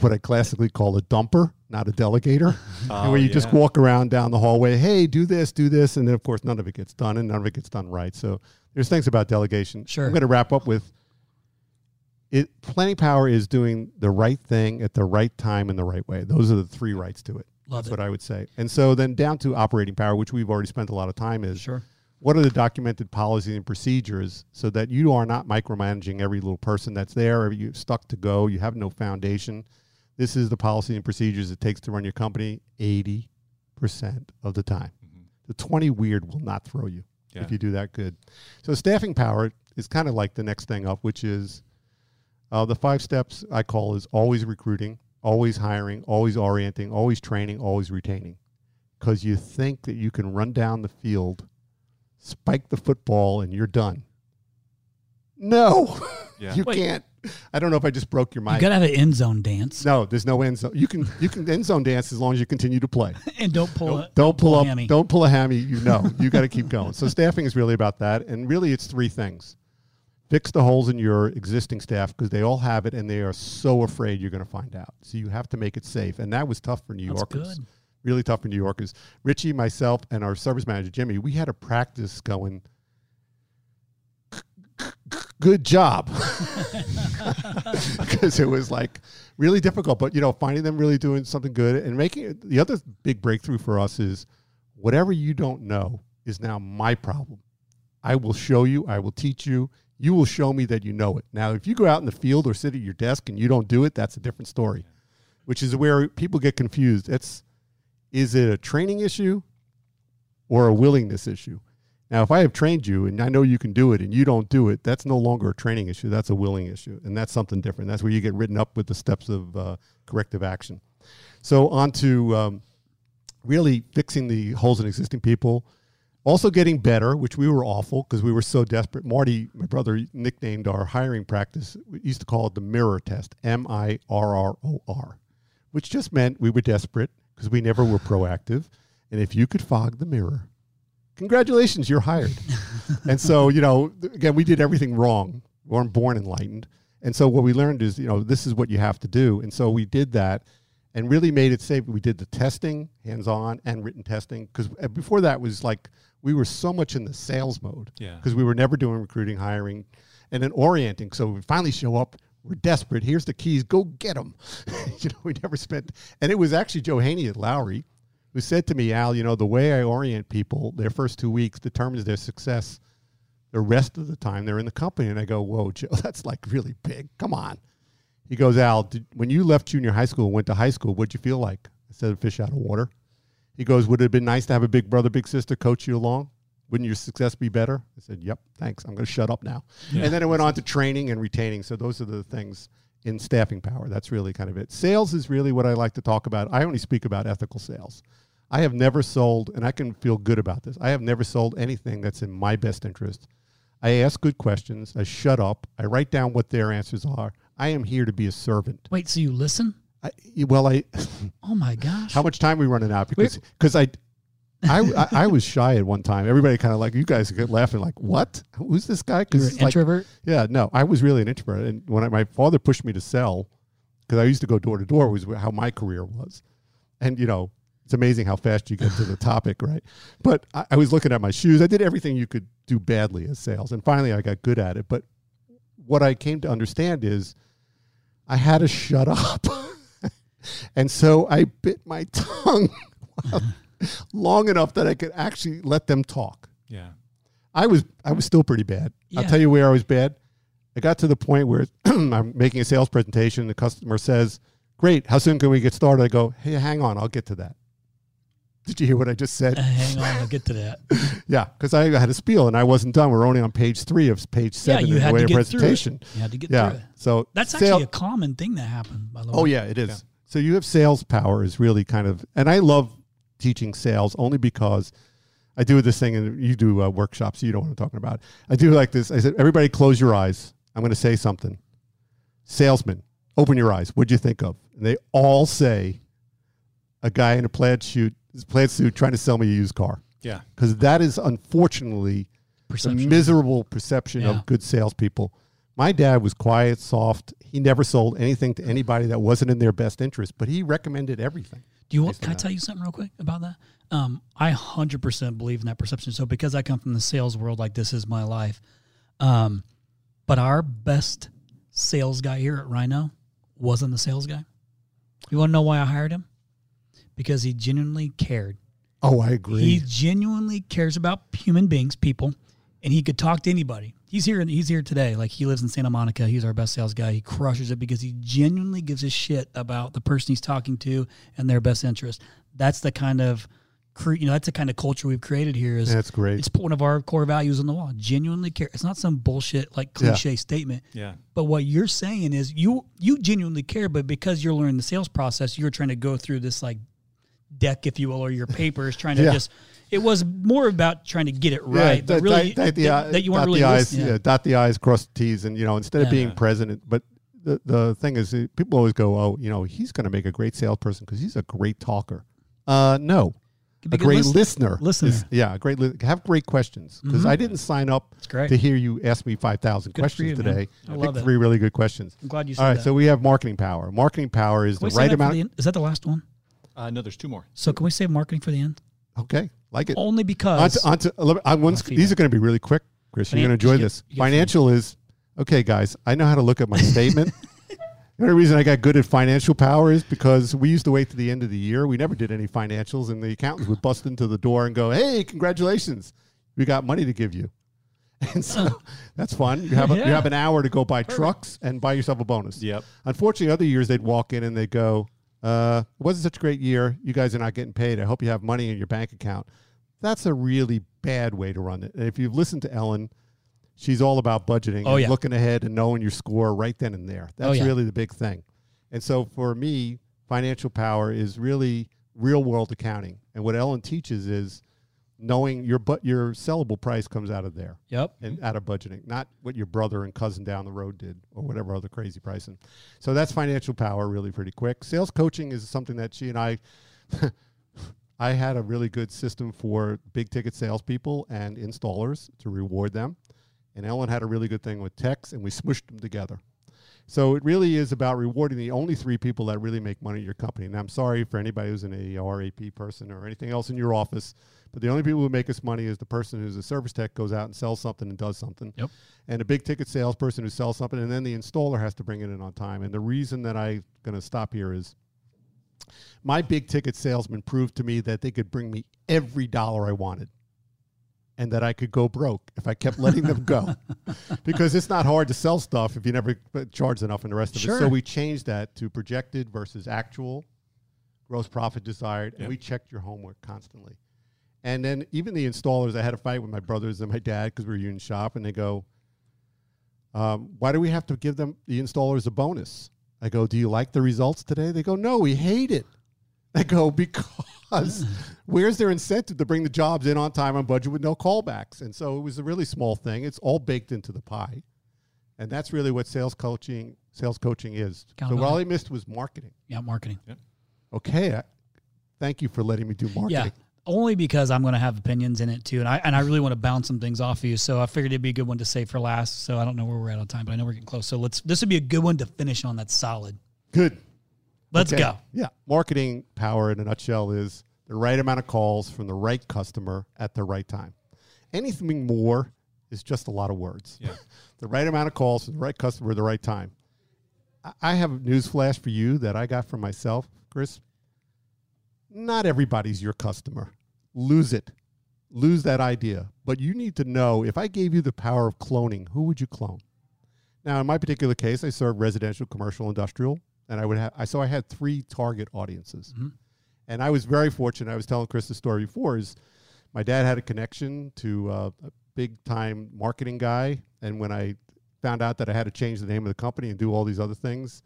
Speaker 4: what I classically call a dumper, not a delegator. and
Speaker 3: Oh,
Speaker 4: where you oh,
Speaker 3: just
Speaker 4: walk around down the hallway, hey, do this, do this, and then of course none of it gets done, and none of it gets done right. So there's things about delegation.
Speaker 2: Sure.
Speaker 4: I'm going to wrap up with it. Planning power is doing the right thing at the right time in the right way. Those are the three rights to it.
Speaker 2: Love
Speaker 4: That's
Speaker 2: it.
Speaker 4: what I would say. And so then down to operating power, which we've already spent a lot of time is
Speaker 2: Sure.
Speaker 4: what are the documented policies and procedures so that you are not micromanaging every little person that's there or you're stuck to go you have no foundation this is the policy and procedures it takes to run your company 80% of the time the 20 weird will not throw you
Speaker 3: Yeah.
Speaker 4: if you do that good so staffing power is kind of like the next thing up which is uh, the five steps i call is always recruiting always hiring always orienting always training always retaining because you think that you can run down the field spike the football and you're done. No,
Speaker 3: Yeah.
Speaker 4: you
Speaker 2: Wait.
Speaker 4: can't. I don't know if I just broke your
Speaker 2: mind.
Speaker 4: You
Speaker 2: gotta have an end zone dance,
Speaker 4: no, there's no end zone. You can you can end zone dance as long as you continue to play.
Speaker 2: and don't pull it.
Speaker 4: Don't pull
Speaker 2: a
Speaker 4: up.
Speaker 2: hammy.
Speaker 4: Don't pull a hammy. You know, you got to keep going. So staffing is really about that, and really, it's three things: fix the holes in your existing staff because they all have it, and they are so afraid you're going to find out. So you have to make it safe, and that was tough for New
Speaker 2: That's
Speaker 4: Yorkers.
Speaker 2: good.
Speaker 4: Really tough for New Yorkers. Richie, myself, and our service manager Jimmy, we had a practice going. Good job, because it was like really difficult. But you know, finding them really doing something good and making it, the other big breakthrough for us is whatever you don't know is now my problem. I will show you. I will teach you. You will show me that you know it. Now, if you go out in the field or sit at your desk and you don't do it, that's a different story. Which is where people get confused. It's is it a training issue or a willingness issue? Now, if I have trained you and I know you can do it and you don't do it, that's no longer a training issue. That's a willing issue. And that's something different. That's where you get written up with the steps of uh, corrective action. So, on to um, really fixing the holes in existing people. Also, getting better, which we were awful because we were so desperate. Marty, my brother, nicknamed our hiring practice, we used to call it the mirror test M I R R O R, which just meant we were desperate because we never were proactive. And if you could fog the mirror, congratulations, you're hired. and so, you know, again, we did everything wrong. We weren't born enlightened. And so what we learned is, you know, this is what you have to do. And so we did that and really made it safe. We did the testing, hands-on and written testing, because uh, before that was like we were so much in the sales mode
Speaker 3: Yeah.
Speaker 4: because we were never doing recruiting, hiring, and then orienting. So we finally show up. We're desperate. Here's the keys. Go get them. you know, we never spent. And it was actually Joe Haney at Lowry who said to me, Al, you know, the way I orient people their first two weeks determines their success the rest of the time they're in the company. And I go, whoa, Joe, that's like really big. Come on. He goes, Al, did, when you left junior high school and went to high school, what'd you feel like? I said, a fish out of water. He goes, would it have been nice to have a big brother, big sister coach you along? Wouldn't your success be better? I said, yep, thanks. I'm going to shut up now. And then it went on to training and retaining. So those are the things in staffing power. That's really kind of it. Sales is really what I like to talk about. I only speak about ethical sales. I have never sold, and I can feel good about this. I have never sold anything that's in my best interest. I ask good questions. I shut up. I write down what their answers are. I am here to be a servant.
Speaker 2: Wait, so you listen?
Speaker 4: I, well, I
Speaker 2: Oh my gosh!
Speaker 4: how much time we running out because because I, I I I was shy at one time. Everybody kind of like you guys get laughing like what? Who's this guy?
Speaker 2: An
Speaker 4: like,
Speaker 2: introvert.
Speaker 4: yeah, no, I was really an introvert. And when I, my father pushed me to sell, because I used to go door to door, was how my career was. And you know, it's amazing how fast you get to the topic, right? But I, I was looking at my shoes. I did everything you could do badly as sales, and finally I got good at it. But what I came to understand is I had to shut up, and so I bit my tongue long enough that I could actually let them talk.
Speaker 3: Yeah.
Speaker 4: I was I was still pretty bad. I'll tell you where I was bad. I got to the point where I'm making a sales presentation. The customer says, "Great, how soon can we get started?" I go, "Hey, hang on, I'll get to that." Did you hear what I just
Speaker 2: Uh,
Speaker 4: said?
Speaker 2: hang on, I'll get to that.
Speaker 4: yeah, because I had a spiel and I wasn't done. We're only on page three of page seven
Speaker 2: yeah, you
Speaker 4: in
Speaker 2: had
Speaker 4: the way
Speaker 2: to
Speaker 4: of
Speaker 2: get through
Speaker 4: presentation.
Speaker 2: it. You had to get
Speaker 4: Yeah,
Speaker 2: through it.
Speaker 4: so
Speaker 2: That's
Speaker 4: sale-
Speaker 2: actually a common thing that happened. By the way.
Speaker 4: Oh yeah, it is. So you have sales power is really kind of, and I love teaching sales only because I do this thing, and you do uh, workshops. You know what I'm talking about. I do like this. I said, everybody, close your eyes. I'm going to say something. Salesman, open your eyes. What'd you think of? And they all say, a guy in a plaid suit, plaid suit, trying to sell me a used car.
Speaker 3: Yeah.
Speaker 4: Because that is unfortunately the
Speaker 2: Perception.
Speaker 4: miserable perception
Speaker 2: Yeah.
Speaker 4: of good salespeople. My dad was quiet, soft. He never sold anything to anybody that wasn't in their best interest, but he recommended everything.
Speaker 2: Do you want? Can I tell you something real quick about that? Um, I hundred percent believe in that perception. So because I come from the sales world, like this is my life. Um, but our best sales guy here at Rhino wasn't the sales guy. You want to know why I hired him? Because he genuinely cared.
Speaker 4: Oh, I agree.
Speaker 2: He genuinely cares about human beings, people, and he could talk to anybody. He's here. and He's here today. Like he lives in Santa Monica. He's our best sales guy. He crushes it because he genuinely gives a shit about the person he's talking to and their best interest. That's the kind of, cre- you know, that's the kind of culture we've created here. Is
Speaker 4: That's great.
Speaker 2: It's one of our core values on the wall. Genuinely care. It's not some bullshit like
Speaker 4: Yeah.
Speaker 2: cliche statement.
Speaker 3: Yeah.
Speaker 2: But what you're saying is you you genuinely care, but because you're learning the sales process, you're trying to go through this like deck, if you will, or your papers, trying to
Speaker 4: Yeah.
Speaker 2: just. It was more about trying to get it right, but really
Speaker 4: dot- dot the,
Speaker 2: that, that you weren't really
Speaker 4: the I's,
Speaker 2: listening.
Speaker 4: yeah, dot the I's, cross the T's, and you know, instead of being
Speaker 3: Yeah.
Speaker 4: president, but the the thing is, uh, people always go, "Oh, you know, he's going to make a great salesperson because he's a great talker." Uh, no, a great listener.
Speaker 2: listener.
Speaker 4: is- yeah, a great li- have great questions because I didn't sign up to hear you ask me five thousand
Speaker 2: Good for you,
Speaker 4: questions
Speaker 2: man.
Speaker 4: today.
Speaker 2: I
Speaker 4: I
Speaker 2: love
Speaker 4: think
Speaker 2: it.
Speaker 4: three really good questions.
Speaker 2: I'm glad you said
Speaker 4: All right,
Speaker 2: that.
Speaker 4: so we have marketing power. Marketing power is
Speaker 2: Can
Speaker 4: the right amount.
Speaker 2: the? Is that the last one?
Speaker 3: Uh, no, there's two more.
Speaker 2: So can we save marketing for the end?
Speaker 4: Okay, like it.
Speaker 2: Only because
Speaker 4: to, on to, a little- on one sc- these are going to be really quick, Chris. You're going to enjoy
Speaker 2: get-
Speaker 4: this. Financial is okay, guys. I know how to look at my statement. The only reason I got good at financial power is because we used to wait to the end of the year. We never did any financials, and the accountants would bust into the door and go, "Hey, congratulations, we got money to give you." And so that's fun. You have a, you have an hour to go buy trucks and buy yourself a bonus.
Speaker 3: Yep.
Speaker 4: Unfortunately, other years they'd walk in and they'd go, uh, "It wasn't such a great year. You guys are not getting paid. I hope you have money in your bank account." That's a really bad way to run it. And if you've listened to Ellen, she's all about budgeting
Speaker 2: Oh,
Speaker 4: and
Speaker 2: yeah.
Speaker 4: looking ahead and knowing your score right then and there. That's
Speaker 2: Oh, yeah.
Speaker 4: really the big thing. And so for me, financial power is really real world accounting. And what Ellen teaches is knowing your but your sellable price comes out of there
Speaker 2: yep.
Speaker 4: and out of budgeting, not what your brother and cousin down the road did or whatever other crazy pricing. So that's financial power really pretty quick. Sales coaching is something that she and I I had a really good system for big ticket salespeople and installers to reward them. And Ellen had a really good thing with techs and we smushed them together. So it really is about rewarding the only three people that really make money in your company. And I'm sorry for anybody who's an AR, AP person or anything else in your office, but the only people who make us money is the person who's a service tech goes out and sells something and does something.
Speaker 2: Yep.
Speaker 4: And a big ticket salesperson who sells something, and then the installer has to bring it in on time. And the reason that I'm going to stop here is my big ticket salesman proved to me that they could bring me every dollar I wanted and that I could go broke if I kept letting them go. because it's not hard to sell stuff if you never charge enough and the rest of it. So we changed that to projected versus actual, gross profit desired, and we checked your homework constantly. And then even the installers, I had a fight with my brothers and my dad because we were union shop, and they go, um, "Why do we have to give them the installers a bonus?" I go, "Do you like the results today?" They go, "No, we hate it." I go, "Because where's their incentive to bring the jobs in on time on budget with no callbacks?" And so it was a really small thing. It's all baked into the pie, and that's really what sales coaching sales coaching is. So
Speaker 2: Accountability.
Speaker 4: what I missed was marketing.
Speaker 2: Yeah, marketing.
Speaker 4: Okay, I, thank you for letting me do marketing.
Speaker 2: Yeah. Only because I'm going to have opinions in it too, and I and I really want to bounce some things off of you. So I figured it'd be a good one to save for last. So I don't know where we're at on time, but I know we're getting close. So let's. This would be a good one to finish on. That's solid.
Speaker 4: Good.
Speaker 2: Let's
Speaker 4: Okay.
Speaker 2: go.
Speaker 4: Yeah. Marketing power in a nutshell is the right amount of calls from the right customer at the right time. Anything more is just a lot of words.
Speaker 3: Yeah.
Speaker 4: the right amount of calls from the right customer at the right time. I- I have a news flash for you that I got from myself, Chris. Not everybody's your customer. Lose it. Lose that idea. But you need to know if I gave you the power of cloning, who would you clone? Now, in my particular case, I serve residential, commercial, industrial, and I would have. I so I had three target audiences,
Speaker 2: Mhm.
Speaker 4: and I was very fortunate. I was telling Chris the story before. Is my dad had a connection to uh, a big time marketing guy, and when I found out that I had to change the name of the company and do all these other things,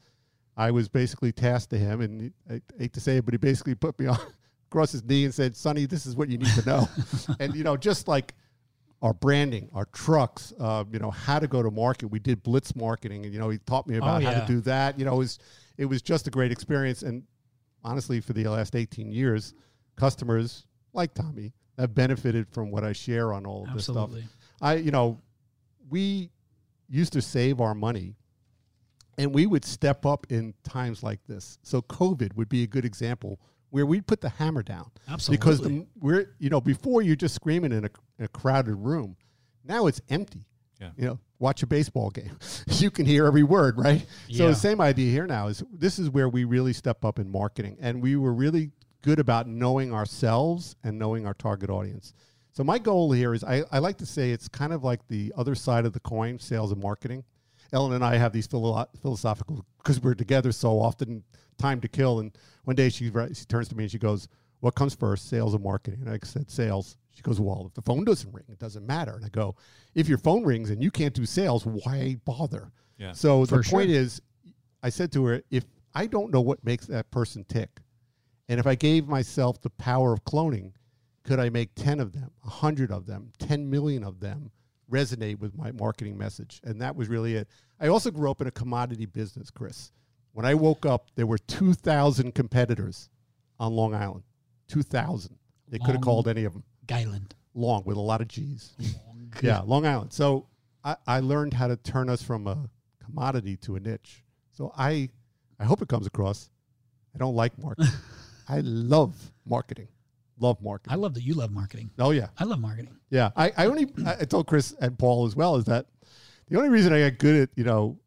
Speaker 4: I was basically tasked to him, and I hate to say it, but he basically put me on across his knee and said, "Sonny, this is what you need to know," and you know, just like our branding, our trucks, uh, you know, how to go to market. We did blitz marketing, and you know, he taught me about how
Speaker 2: yeah.
Speaker 4: to do that. You know, it was it was just a great experience. And honestly, for the last eighteen years, customers like Tommy have benefited from what I share on all of this stuff. I, you know, we used to save our money and we would step up in times like this. So COVID would be a good example where we'd put the hammer down.
Speaker 2: Absolutely.
Speaker 4: Because the, we're, you know, before you're just screaming in a, in a crowded room. Now it's empty.
Speaker 3: Yeah.
Speaker 4: You know, watch a baseball game. you can hear every word, right? So the same idea here now is this is where we really step up in marketing. And we were really good about knowing ourselves and knowing our target audience. So my goal here is I, I like to say it's kind of like the other side of the coin, sales and marketing. Ellen and I have these philo- philosophical because we're together so often, time to kill. And one day she she turns to me and she goes, "What comes first, sales or marketing?" And I said, "Sales." She goes, "Well, if the phone doesn't ring, it doesn't matter." And I go, "If your phone rings and you can't do sales, why bother?"
Speaker 3: Yeah.
Speaker 4: So
Speaker 2: For
Speaker 4: the
Speaker 2: sure.
Speaker 4: point is, I said to her, if I don't know what makes that person tick, And if I gave myself the power of cloning, could I make 10 of them, 100 of them, 10 million of them resonate with my marketing message? And that was really it. I also grew up in a commodity business, Chris. When I woke up, there were 2,000 competitors on Long Island. 2,000. They could have called any of them.
Speaker 2: Guyland.
Speaker 4: Long with a lot of G's. Yeah, Long Island. So I, I learned how to turn us from a commodity to a niche. So I I hope it comes across. I don't like marketing. I love marketing. Love marketing.
Speaker 2: I love that you love marketing.
Speaker 4: oh yeah.
Speaker 2: I love marketing.
Speaker 4: Yeah. I, I only I told Chris and Paul as well is that the only reason I got good at, you know,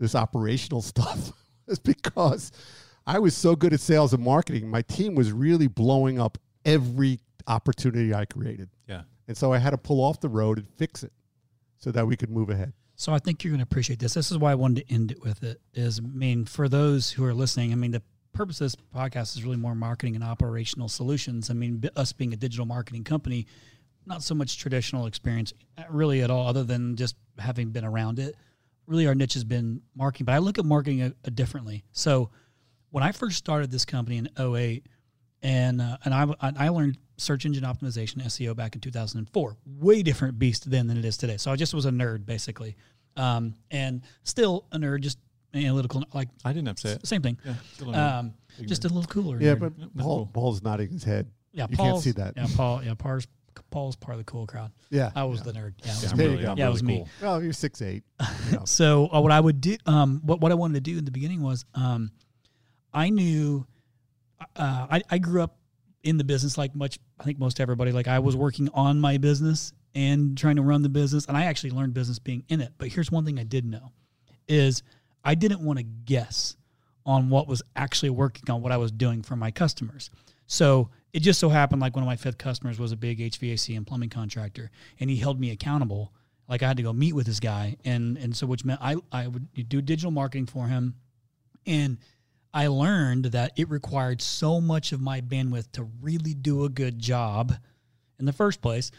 Speaker 4: this operational stuff is because I was so good at sales and marketing. My team was really blowing up every opportunity I created.
Speaker 3: Yeah.
Speaker 4: And so I had to pull off the road and fix it so that we could move ahead.
Speaker 2: So I think you're going to appreciate this. This is why I wanted to end it with it. Is I mean, for those who are listening, I mean, the purpose of this podcast is really more marketing and operational solutions. I mean, us being a digital marketing company, not so much traditional experience uh, really at all, other than just having been around it. Really, our niche has been marketing, but I look at marketing a, a differently. So when I first started this company in 08, and uh, and I, I learned search engine optimization SEO back in 2004. Way different beast then than it is today. So I just was a nerd basically, um, and still a nerd, just analytical, like
Speaker 3: I didn't have to
Speaker 2: same thing.
Speaker 3: Yeah. still a nerd.
Speaker 2: Um, just a little cooler.
Speaker 4: Yeah,
Speaker 2: nerd.
Speaker 4: but Paul,
Speaker 3: cool.
Speaker 4: Paul's nodding his head.
Speaker 2: yeah,
Speaker 4: you can't see that.
Speaker 2: Yeah, Paul. Yeah, Paul's Paul's part of the cool crowd.
Speaker 4: Yeah.
Speaker 2: I was the nerd. Yeah, it was
Speaker 3: I'm
Speaker 4: There
Speaker 2: me.
Speaker 4: you
Speaker 3: really,
Speaker 4: go.
Speaker 3: I'm
Speaker 2: it
Speaker 3: really
Speaker 2: was me.
Speaker 3: cool.
Speaker 4: Well, you're six eight. You know.
Speaker 2: So uh, what I would do, um, what what I wanted to do in the beginning was, um, I knew, uh, I I grew up in the business like much. I think most everybody. Like I was working on my business and trying to run the business, and I actually learned business being in it. But here's one thing I did know, is I didn't want to guess on what was actually working on what I was doing for my customers. So it just so happened like one of my fifth customers was a big HVAC and plumbing contractor, and he held me accountable. Like I had to go meet with this guy, and and so which meant I I would do digital marketing for him, and I learned that it required so much of my bandwidth to really do a good job in the first place.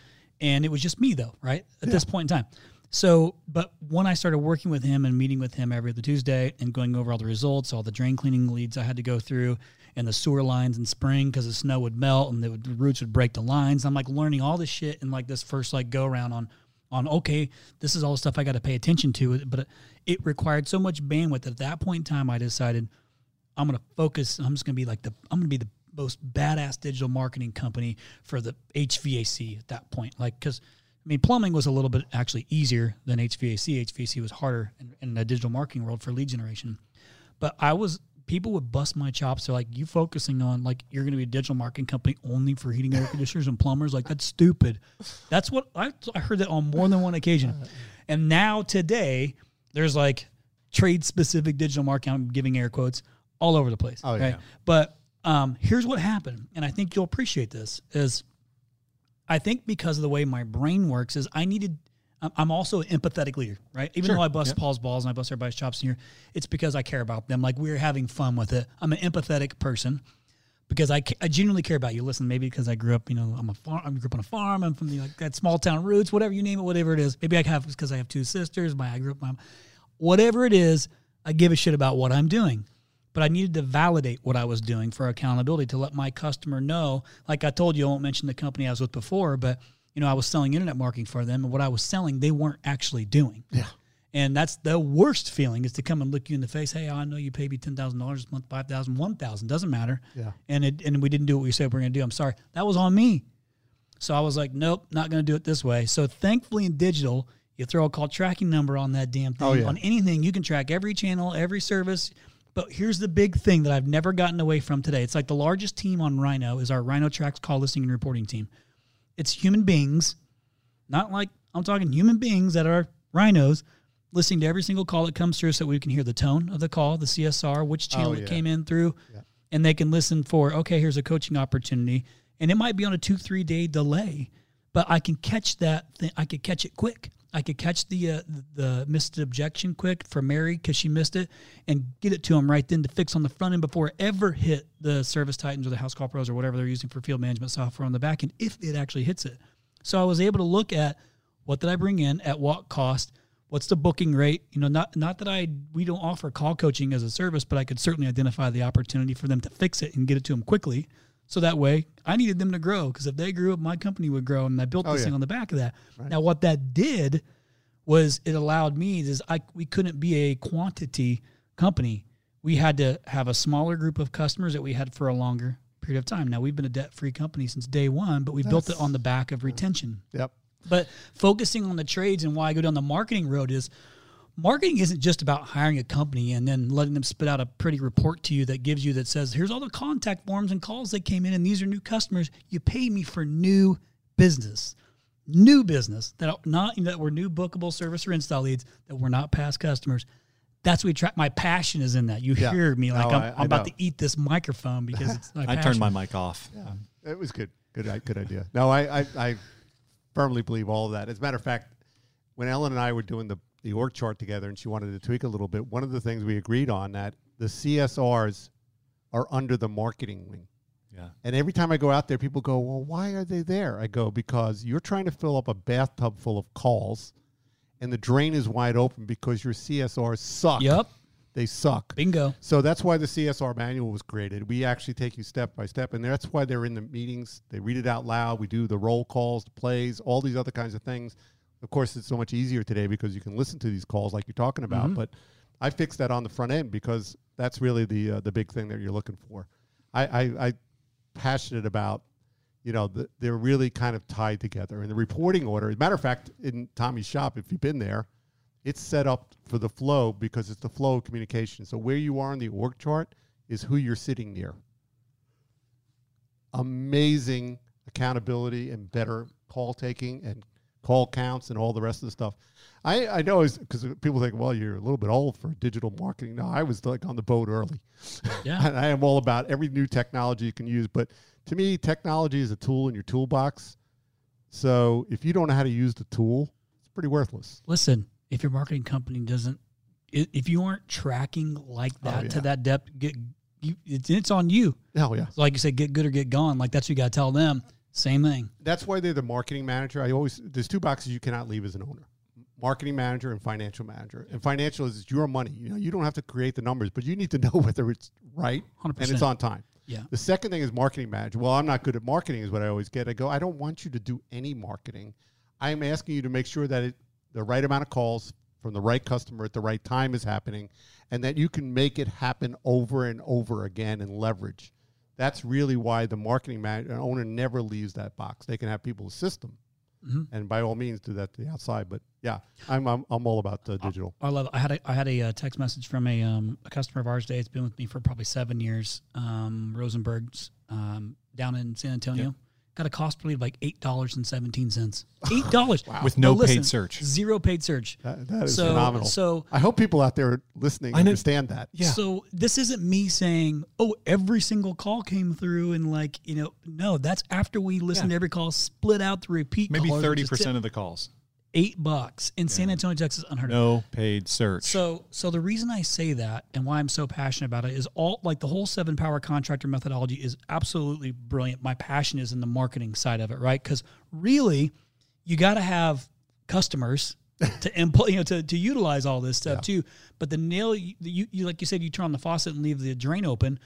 Speaker 2: And it was just me though, right? At this point in time. So, but when I started working with him and meeting with him every other Tuesday and going over all the results, all the drain cleaning leads I had to go through, and the sewer lines in spring because the snow would melt and would- the roots would break the lines. I'm like learning all this shit in like this first like go around on, on okay, this is all the stuff I got to pay attention to. But it required so much bandwidth that at that point in time, I decided I'm going to focus. I'm just going to be like the I'm going to be the most badass digital marketing company for the HVAC at that point. Like because I mean plumbing was a little bit actually easier than HVAC. HVAC was harder in, in the digital marketing world for lead generation. But I was people would bust my chops. They're like, "You focusing on like you're going to be a digital marketing company only for heating air conditioners and plumbers? Like that's stupid." That's what I I heard that on more than one occasion. And now today, there's like trade specific digital marketing. I'm giving air quotes all over the place.
Speaker 4: Oh, yeah.
Speaker 2: But um, here's what happened, and I think you'll appreciate this. Is I think because of the way my brain works, is I needed. I'm- I'm also an empathetic leader, right? Even
Speaker 3: Sure.
Speaker 2: though I bust
Speaker 3: Yep.
Speaker 2: Paul's balls and I bust everybody's chops in here, it's because I care about them. Like we're having fun with it. I'm an empathetic person because I, I genuinely care about you. Listen, maybe because I grew up, you know, I'm a farm. I grew up on a farm. I'm from the like that small town roots, whatever you name it, whatever it is. Maybe I have because I have two sisters. My I grew up, my, whatever it is. I give a shit about what I'm doing, but I needed to validate what I was doing for accountability to let my customer know. Like I told you, I won't mention the company I was with before, but you know, I was selling internet marketing for them, and what I was selling, they weren't actually doing.
Speaker 4: Yeah.
Speaker 2: And that's the worst feeling is to come and look you in the face. Hey, I know you paid me ten thousand dollars a month, five thousand, one thousand, doesn't matter.
Speaker 4: Yeah.
Speaker 2: And it and we didn't do what we said we are gonna do. I'm sorry. That was on me. So I was like, nope, not gonna do it this way. So thankfully in digital, you throw a call tracking number on that damn oh, thing.
Speaker 4: Oh, yeah.
Speaker 2: On anything, you can track every channel, every service. But here's the big thing that I've never gotten away from today. It's like the largest team on Rhino is our Rhino Tracks call listening and reporting team. It's human beings, not like I'm talking human beings that are rhinos listening to every single call that comes through so we can hear the tone of the call, the CSR, which channel
Speaker 4: Oh,
Speaker 2: it came in through,
Speaker 4: Yeah.
Speaker 2: and they can listen for, okay, here's a coaching opportunity. And it might be on a two, three day delay, but I can catch that. Thing, I could catch it quick. I could catch the uh, the missed objection quick for Mary because she missed it, and get it to them right then to fix on the front end before it ever hit the Service Titans or the House Call Pros or whatever they're using for field management software on the back end if it actually hits it. So I was able to look at what did I bring in at what cost, What's the booking rate? You know, not not that I we don't offer call coaching as a service, but I could certainly identify the opportunity for them to fix it and get it to them quickly. So that way, I needed them to grow because if they grew up, my company would grow, and I built
Speaker 4: Oh,
Speaker 2: this
Speaker 4: yeah.
Speaker 2: thing on the back of that. Now, what that did was it allowed me is I we couldn't be a quantity company. We had to have a smaller group of customers that we had for a longer period of time. Now we've been a debt free company since day one, but we built it on the back of retention.
Speaker 4: Yep.
Speaker 2: But focusing on the trades and why I go down the marketing road is marketing isn't just about hiring a company and then letting them spit out a pretty report to you that gives you that says here's all the contact forms and calls that came in and these are new customers. You pay me for new business. New business that are not that were new bookable service or install leads that were not past customers. That's what we track. My passion is in that. You
Speaker 4: Yeah.
Speaker 2: hear me like
Speaker 4: No,
Speaker 2: I'm,
Speaker 4: I- I
Speaker 2: I'm about
Speaker 4: know.
Speaker 2: to eat this microphone because it's my
Speaker 3: I
Speaker 2: passion.
Speaker 3: turned my mic off.
Speaker 4: Yeah, um, It was good. Good, good idea. No, I, I, I firmly believe all of that. As a matter of fact, when Ellen and I were doing the, the org chart together and she wanted to tweak a little bit, one of the things we agreed on that the CSRs are under the marketing wing.
Speaker 3: Yeah.
Speaker 4: And every time I go out there, people go, Well, why are they there? I go, Because you're trying to fill up a bathtub full of calls and the drain is wide open because your CSRs suck.
Speaker 2: Yep.
Speaker 4: They suck.
Speaker 2: Bingo.
Speaker 4: So that's why the CSR manual was created. We actually take you step by step, and that's why they're in the meetings. They read it out loud. We do the roll calls, the plays, all these other kinds of things. Of course, it's so much easier today because you can listen to these calls like you're talking about. But I fixed that on the front end because that's really the uh, the big thing that you're looking for. I I, I passionate about. You know, the, they're really kind of tied together. And the reporting order, as a matter of fact, in Tommy's shop, if you've been there, it's set up for the flow because it's the flow of communication. So where you are on the org chart is who you're sitting near. Amazing accountability and better call taking and call counts and all the rest of the stuff. I, I know because people think, well, you're a little bit old for digital marketing. No, I was like on the boat early.
Speaker 2: Yeah.
Speaker 4: and I am all about every new technology you can use. But to me, technology is a tool in your toolbox. So if you don't know how to use the tool, it's pretty worthless.
Speaker 2: listen, if your marketing company doesn't, if you aren't tracking like oh, that to
Speaker 4: yeah.
Speaker 2: that depth, get you, it's, it's on you.
Speaker 4: Hell yeah.
Speaker 2: So like you said, get good or get gone. Like that's what you got to tell them. Same thing.
Speaker 4: that's why they're the marketing manager. I always there's two boxes you cannot leave as an owner: marketing manager and financial manager. And financial is your money. You know, you don't have to create the numbers, but you need to know whether it's right and
Speaker 2: 100%.
Speaker 4: it's on time.
Speaker 2: Yeah.
Speaker 4: The second thing is marketing manager. Well, I'm not good at marketing, is what I always get. I go, I don't want you to do any marketing. I am asking you to make sure that it, the right amount of calls from the right customer at the right time is happening, and that you can make it happen over and over again and leverage. That's really why the marketing manager owner never leaves that box. They can have people assist them, and by all means do that to the outside. But yeah, I'm I'm, I'm all about uh, digital.
Speaker 2: I love. It. I had a I had a uh, text message from a um, a customer of ours today. It's been with me for probably seven years. Um, Rosenberg's um, down in San Antonio. Got a cost per lead of like eight dollars and seventeen cents. Eight dollars
Speaker 3: With no paid search.
Speaker 2: Zero paid search.
Speaker 4: That, that is
Speaker 2: So-
Speaker 4: phenomenal.
Speaker 2: so-
Speaker 4: I hope people out there listening
Speaker 3: I know-
Speaker 4: understand that.
Speaker 3: Yeah.
Speaker 2: So this isn't me saying, "Oh, every single call came through," and like you know, no, that's after we listened to every call, split out the repeat.
Speaker 3: Maybe thirty percent of the calls.
Speaker 2: Eight bucks in San Antonio, Texas, unheard of.
Speaker 3: No paid search.
Speaker 2: So, so the reason I say that and why I'm so passionate about it is all like the whole seven power contractor methodology is absolutely brilliant. My passion is in the marketing side of it, right? Because really, you got to have customers to employ, you know, to, to utilize all this stuff too. But the nail, you, you, like you said, you turn on the faucet and leave the drain open,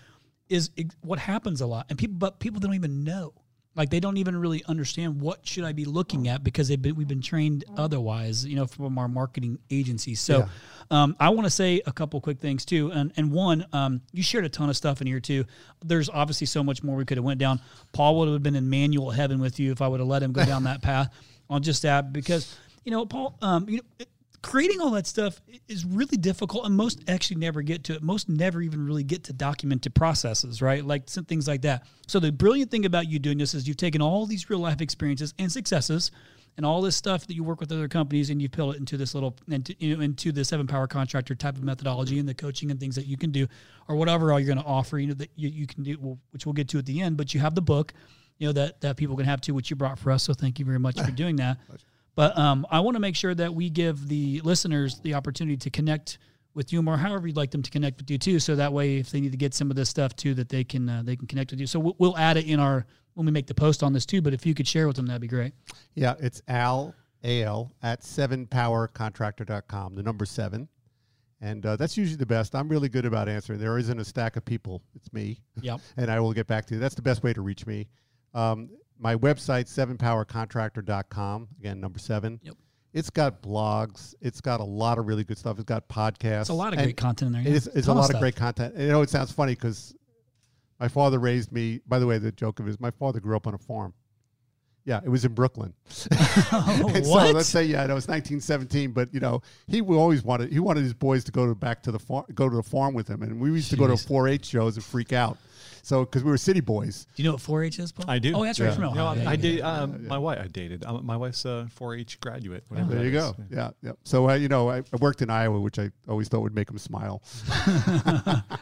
Speaker 2: is what happens a lot. And people, but people don't even know. Like they don't even really understand what should I be looking at because they've been we've been trained otherwise, you know, from our marketing agencies. So, um, I want to say a couple quick things too. And and one, um, you shared a ton of stuff in here too. There's obviously so much more we could have went down. Paul would have been in manual heaven with you if I would have let him go down that path on just that because you know, Paul, um, you know. Creating all that stuff is really difficult and most actually never get to it. Most never even really get to documented processes right? Like some things like that. So the brilliant thing about you doing this is you've taken all these real life experiences and successes and all this stuff that you work with other companies and you peel it into this little into, you know, into the seven power contractor type of methodology and the coaching and things that you can do or whatever all you're going to offer you know that you, you can do well, which we'll get to at the end. But you have the book you know that that people can have too which you brought for us. So thank you very much for doing that but um, I want to make sure that we give the listeners the opportunity to connect with you more, however you'd like them to connect with you too. So that way, if they need to get some of this stuff too, that they can uh, they can connect with you. So we'll, we'll add it in our when we make the post on this too. But if you could share with them, that'd be great.
Speaker 4: Yeah, it's Al al at sevenpowercontractor.com. The number seven. And uh, that's usually the best. I'm really good about answering. There isn't a stack of people. It's me.
Speaker 2: Yep.
Speaker 4: and I will get back to you. That's the best way to reach me. Um, my website, sevenpowercontractor.com. Again, number seven.
Speaker 2: Yep.
Speaker 4: It's got blogs. It's got a lot of really good stuff. It's got podcasts.
Speaker 2: It's a lot of great content in there. Yeah.
Speaker 4: is, it's a lot
Speaker 2: stuff.
Speaker 4: of great content. And, you know, it sounds funny because my father raised me. By the way, the joke of it is my father grew up on a farm. Yeah, it was in Brooklyn. And so let's say, yeah, it was 1917, but you know, he always wanted he wanted his boys to go to back to the farm, go to the farm with him, and we used to go to 4-H shows and freak out. So because we were city boys,
Speaker 2: Do you know what 4-H is, Paul?
Speaker 3: I do.
Speaker 2: Oh, that's right.
Speaker 4: Yeah.
Speaker 2: From
Speaker 3: You know,
Speaker 2: Ohio. Yeah,
Speaker 3: I
Speaker 2: yeah,
Speaker 3: did.
Speaker 2: yeah.
Speaker 3: Um, My wife, I dated. Um, my wife's a 4-H graduate. whatever
Speaker 4: there you
Speaker 3: is.
Speaker 4: go. Yeah, yeah. So uh, you know, I, I worked in Iowa, which I always thought would make him smile.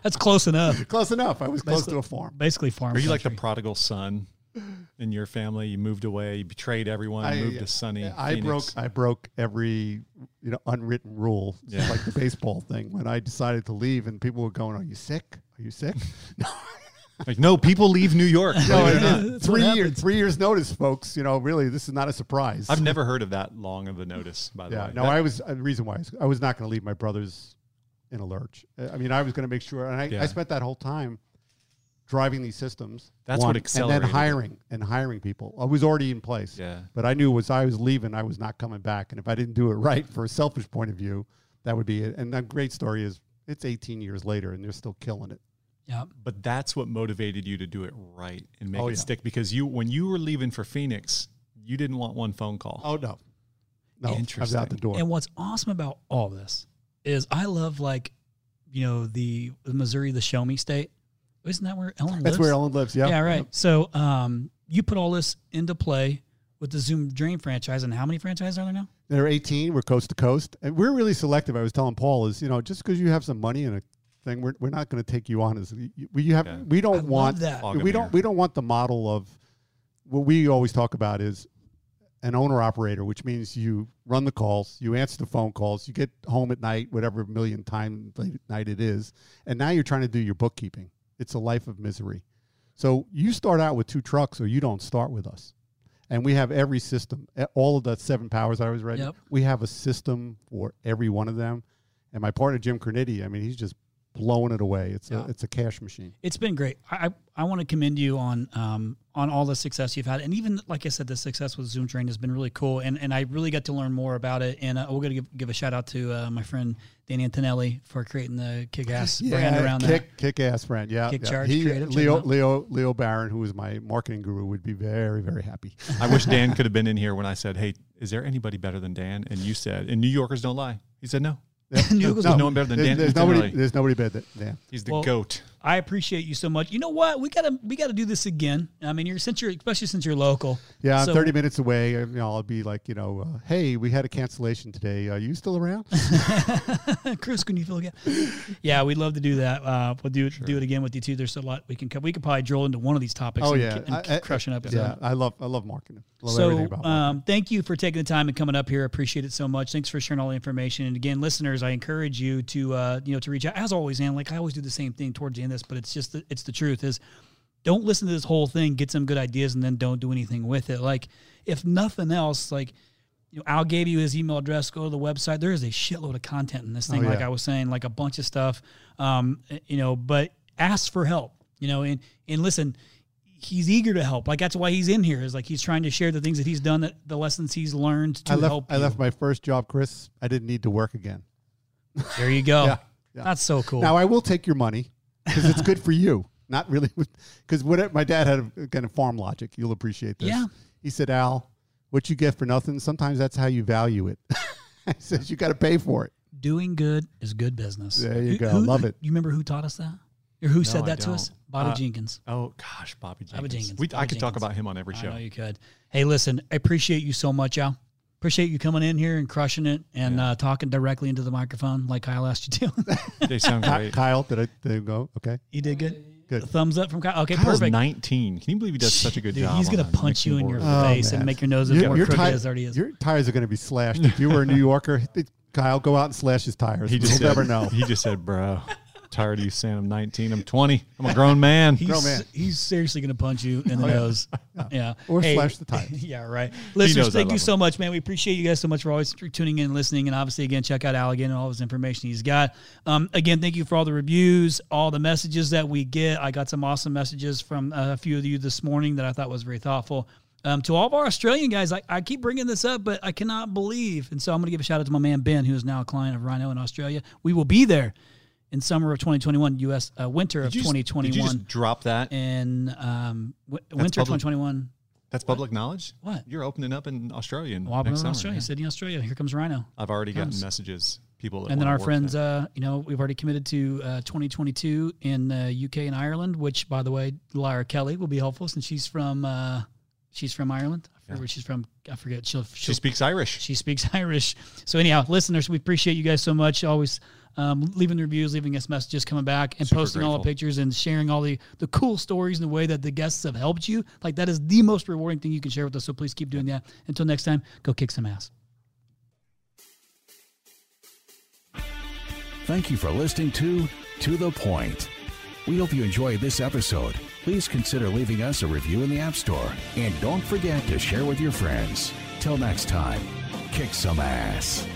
Speaker 2: That's close enough.
Speaker 4: Close enough. I was close to a farm.
Speaker 2: Basically, farm.
Speaker 3: Are you like the prodigal son in your family? You moved away, you betrayed everyone,
Speaker 4: I-
Speaker 3: moved to sunny.
Speaker 4: I broke I broke every you know unwritten rule,
Speaker 3: Yeah.
Speaker 4: like the baseball thing. When I decided to leave, and people were going, "Are you sick? Are you sick?" No,
Speaker 3: Like, no, people leave New York.
Speaker 4: no,
Speaker 3: believe it or
Speaker 4: it-
Speaker 3: not.
Speaker 4: Three years three years notice, folks. You know, really, this is not a surprise.
Speaker 3: I've never heard of that long of a notice. By the
Speaker 4: yeah,
Speaker 3: way,
Speaker 4: no,
Speaker 3: That-
Speaker 4: I was uh, the reason why is I was not going to leave my brothers in a lurch. Uh, I mean, I was going to make sure, and I,
Speaker 3: Yeah.
Speaker 4: I spent that whole time driving these systems.
Speaker 3: That's what accelerated
Speaker 4: and then hiring and hiring people. I was already in place.
Speaker 3: Yeah.
Speaker 4: But I knew was I was leaving, I was not coming back, and if I didn't do it right for a selfish point of view, that would be it. And the great story is it's 18 years later, and they're still killing it.
Speaker 2: Yeah.
Speaker 3: but that's what motivated you to do it right and make
Speaker 4: Oh,
Speaker 3: it
Speaker 4: yeah.
Speaker 3: stick because you when you were leaving for Phoenix, you didn't want one phone call.
Speaker 4: Oh no, no, I was out the door.
Speaker 2: And what's awesome about all this is I love like, you know, the Missouri, the Show Me State. Isn't that where Ellen lives?
Speaker 4: That's where Ellen lives. Yeah,
Speaker 2: Yeah, right. So um, you put all this into play with the Zoom Drain franchise, and how many franchises are there now?
Speaker 4: They're 18. We're coast to coast, and we're really selective. I was telling Paul is you know just because you have some money and a thing, we're, we're not going to take you on as we you have.
Speaker 3: Yeah.
Speaker 4: We don't
Speaker 2: I
Speaker 4: want
Speaker 2: that.
Speaker 4: We don't we don't want the model of what we always talk about is an owner operator, which means you run the calls, you answer the phone calls, you get home at night, whatever million time late at night it is, and now you're trying to do your bookkeeping. It's a life of misery. So you start out with two trucks, or you don't start with us. And we have every system, all of the seven powers I was ready.
Speaker 2: Yep.
Speaker 4: We have a system for every one of them. And my partner Jim Criniti, I mean, he's just blowing it away. It's
Speaker 2: Yeah.
Speaker 4: a it's a cash machine.
Speaker 2: It's been great. I I, I want to commend you on um on all the success you've had, and even like I said, the success with Zoom Drain has been really cool, and and I really got to learn more about it. And uh, we're gonna give, give a shout out to uh, my friend Danny Antonelli for creating the kick ass brand around that.
Speaker 4: kick, Kick ass friend, yeah.
Speaker 2: Kick
Speaker 4: yeah.
Speaker 2: Charge
Speaker 4: He-
Speaker 2: Creative,
Speaker 4: Leo. Leo, Leo Barron, who is my marketing guru, would be very, very happy.
Speaker 3: I wish Dan could have been in here when I said, "Hey, is there anybody better than Dan?" And you said, "And New Yorkers don't lie." He said, "No,
Speaker 2: New York was
Speaker 3: There's
Speaker 2: a-
Speaker 3: no one better than
Speaker 4: There's,
Speaker 3: Dan.
Speaker 4: there's nobody. There's nobody better than Dan.
Speaker 3: He's the
Speaker 2: Well,
Speaker 3: goat."
Speaker 2: I appreciate you so much. You know what? We gotta we gotta do this again. I mean, you're since you're especially since you're local.
Speaker 4: Yeah, I'm
Speaker 2: So-
Speaker 4: 30 minutes away. You know, I'll be like, you know, uh, hey, we had a cancellation today. Are you still around?
Speaker 2: Chris, can you feel again? Yeah, we'd love to do that. Uh, we'll do it do it again with you too. There's a lot we can. We could probably drill into one of these topics.
Speaker 4: oh
Speaker 2: and,
Speaker 4: yeah,
Speaker 2: and
Speaker 4: I-
Speaker 2: keep crushing up.
Speaker 4: Yeah, I love, I love marketing. Love everything
Speaker 2: So,
Speaker 4: about marketing.
Speaker 2: um, thank you for taking the time and coming up here. I appreciate it so much. Thanks for sharing all the information. And again, listeners, I encourage you to uh, you know to reach out as always. And like I always do the same thing towards the end of this, but it's just the, it's the truth is don't listen to this whole thing, get some good ideas, and then don't do anything with it. Like if nothing else, like you know, Al gave you his email address. Go to the website. There is a shitload of content in this thing.
Speaker 4: Oh,
Speaker 2: Like. I was saying, like a bunch of stuff. Um, you know, but ask for help. You know, and and listen, he's eager to help. Like that's why he's in here. Is like he's trying to share the things that he's done, that the lessons he's learned to
Speaker 4: I left,
Speaker 2: help.
Speaker 4: I
Speaker 2: you.
Speaker 4: left my first job, Chris. I didn't need to work again.
Speaker 2: There you go.
Speaker 4: Yeah, yeah.
Speaker 2: That's so cool.
Speaker 4: Now I will take your money because it's good for you. Not really, because what my dad had a kind of farm logic. You'll appreciate this.
Speaker 2: Yeah.
Speaker 4: He said, "Al, what you get for nothing, sometimes that's how you value it." he says you got to pay for it.
Speaker 2: Doing good is good business.
Speaker 4: There you
Speaker 2: Who-
Speaker 4: go.
Speaker 2: who-
Speaker 4: Love it.
Speaker 2: You remember who taught us that? Or who said that to us? Bobby
Speaker 3: Uh,
Speaker 2: Jenkins.
Speaker 3: Oh gosh, Bobby Jenkins.
Speaker 2: Bobby Jenkins.
Speaker 3: We, I
Speaker 2: Bobby
Speaker 3: could talk about him on every
Speaker 2: I
Speaker 3: show.
Speaker 2: know you could. Hey, listen, I appreciate you so much, Al. Appreciate you coming in here and crushing it and uh, talking directly into the microphone like Kyle asked you to.
Speaker 3: They sound great.
Speaker 4: Kyle, did I, did I go? Okay.
Speaker 2: you did good.
Speaker 4: Good.
Speaker 2: A thumbs up from Kyle. Okay,
Speaker 3: Kyle's
Speaker 2: perfect.
Speaker 3: 19. Can you believe he does such a good
Speaker 2: Dude,
Speaker 3: job?
Speaker 2: he's gonna punch you in your
Speaker 3: mixing boards?
Speaker 2: face and make your nose as
Speaker 4: Your-
Speaker 2: more
Speaker 4: your
Speaker 2: crooked
Speaker 4: ti-
Speaker 2: as already is.
Speaker 4: Your tires are going to be slashed. If you were a New Yorker, Kyle, go out and slash his tires.
Speaker 3: He just
Speaker 4: We'll
Speaker 3: said,
Speaker 4: never know.
Speaker 3: He just said, "Bro." Tired of you saying I'm 19. I'm 20. I'm a grown man.
Speaker 2: He's,
Speaker 4: Grown man.
Speaker 2: he's seriously going to punch you in the nose. Yeah.
Speaker 4: Or slash the tires.
Speaker 2: yeah, right. Listeners, thank you
Speaker 3: love
Speaker 2: so much, man. We appreciate you guys so much for always tuning in and listening. And obviously, again, check out Allegan and all his information he's got. Um, again, thank you for all the reviews, all the messages that we get. I got some awesome messages from uh, a few of you this morning that I thought was very thoughtful. Um, to all of our Australian guys, I, I keep bringing this up, but I cannot believe. And so I'm going to give a shout out to my man Ben, who is now a client of Rhino in Australia. We will be there in summer of 2021, U.S. Uh, winter of
Speaker 3: you just-
Speaker 2: 2021
Speaker 3: Did you just drop that?
Speaker 2: in um, w- winter
Speaker 3: public-
Speaker 2: 2021.
Speaker 3: That's public knowledge.
Speaker 2: What?
Speaker 3: You're opening up in Australia.
Speaker 2: Well,
Speaker 3: next
Speaker 2: in Australia,
Speaker 3: yeah.
Speaker 2: Sydney, Australia. Here comes Rhino.
Speaker 3: I've already gotten messages. People that
Speaker 2: And then our friends, uh, you know, we've already committed to uh, 2022 in uh, UK and Ireland, which, by the way, Lyra Kelly will be helpful since she's from uh, she's from Ireland. I forget where she's from. I forget. She'll,
Speaker 3: she
Speaker 2: she'll
Speaker 3: speaks Irish.
Speaker 2: she speaks Irish. So anyhow, listeners, we appreciate you guys so much. Always um, leaving the reviews, leaving us messages, coming back and
Speaker 3: Super
Speaker 2: posting all the pictures and sharing all the the cool stories and the way that the guests have helped you. Like that is the most rewarding thing you can share with us. So please keep doing that. Until next time, go kick some ass.
Speaker 1: Thank you for listening to To the Point. We hope you enjoyed this episode. Please consider leaving us a review in the App Store. And don't forget to share with your friends. Till next time, kick some ass.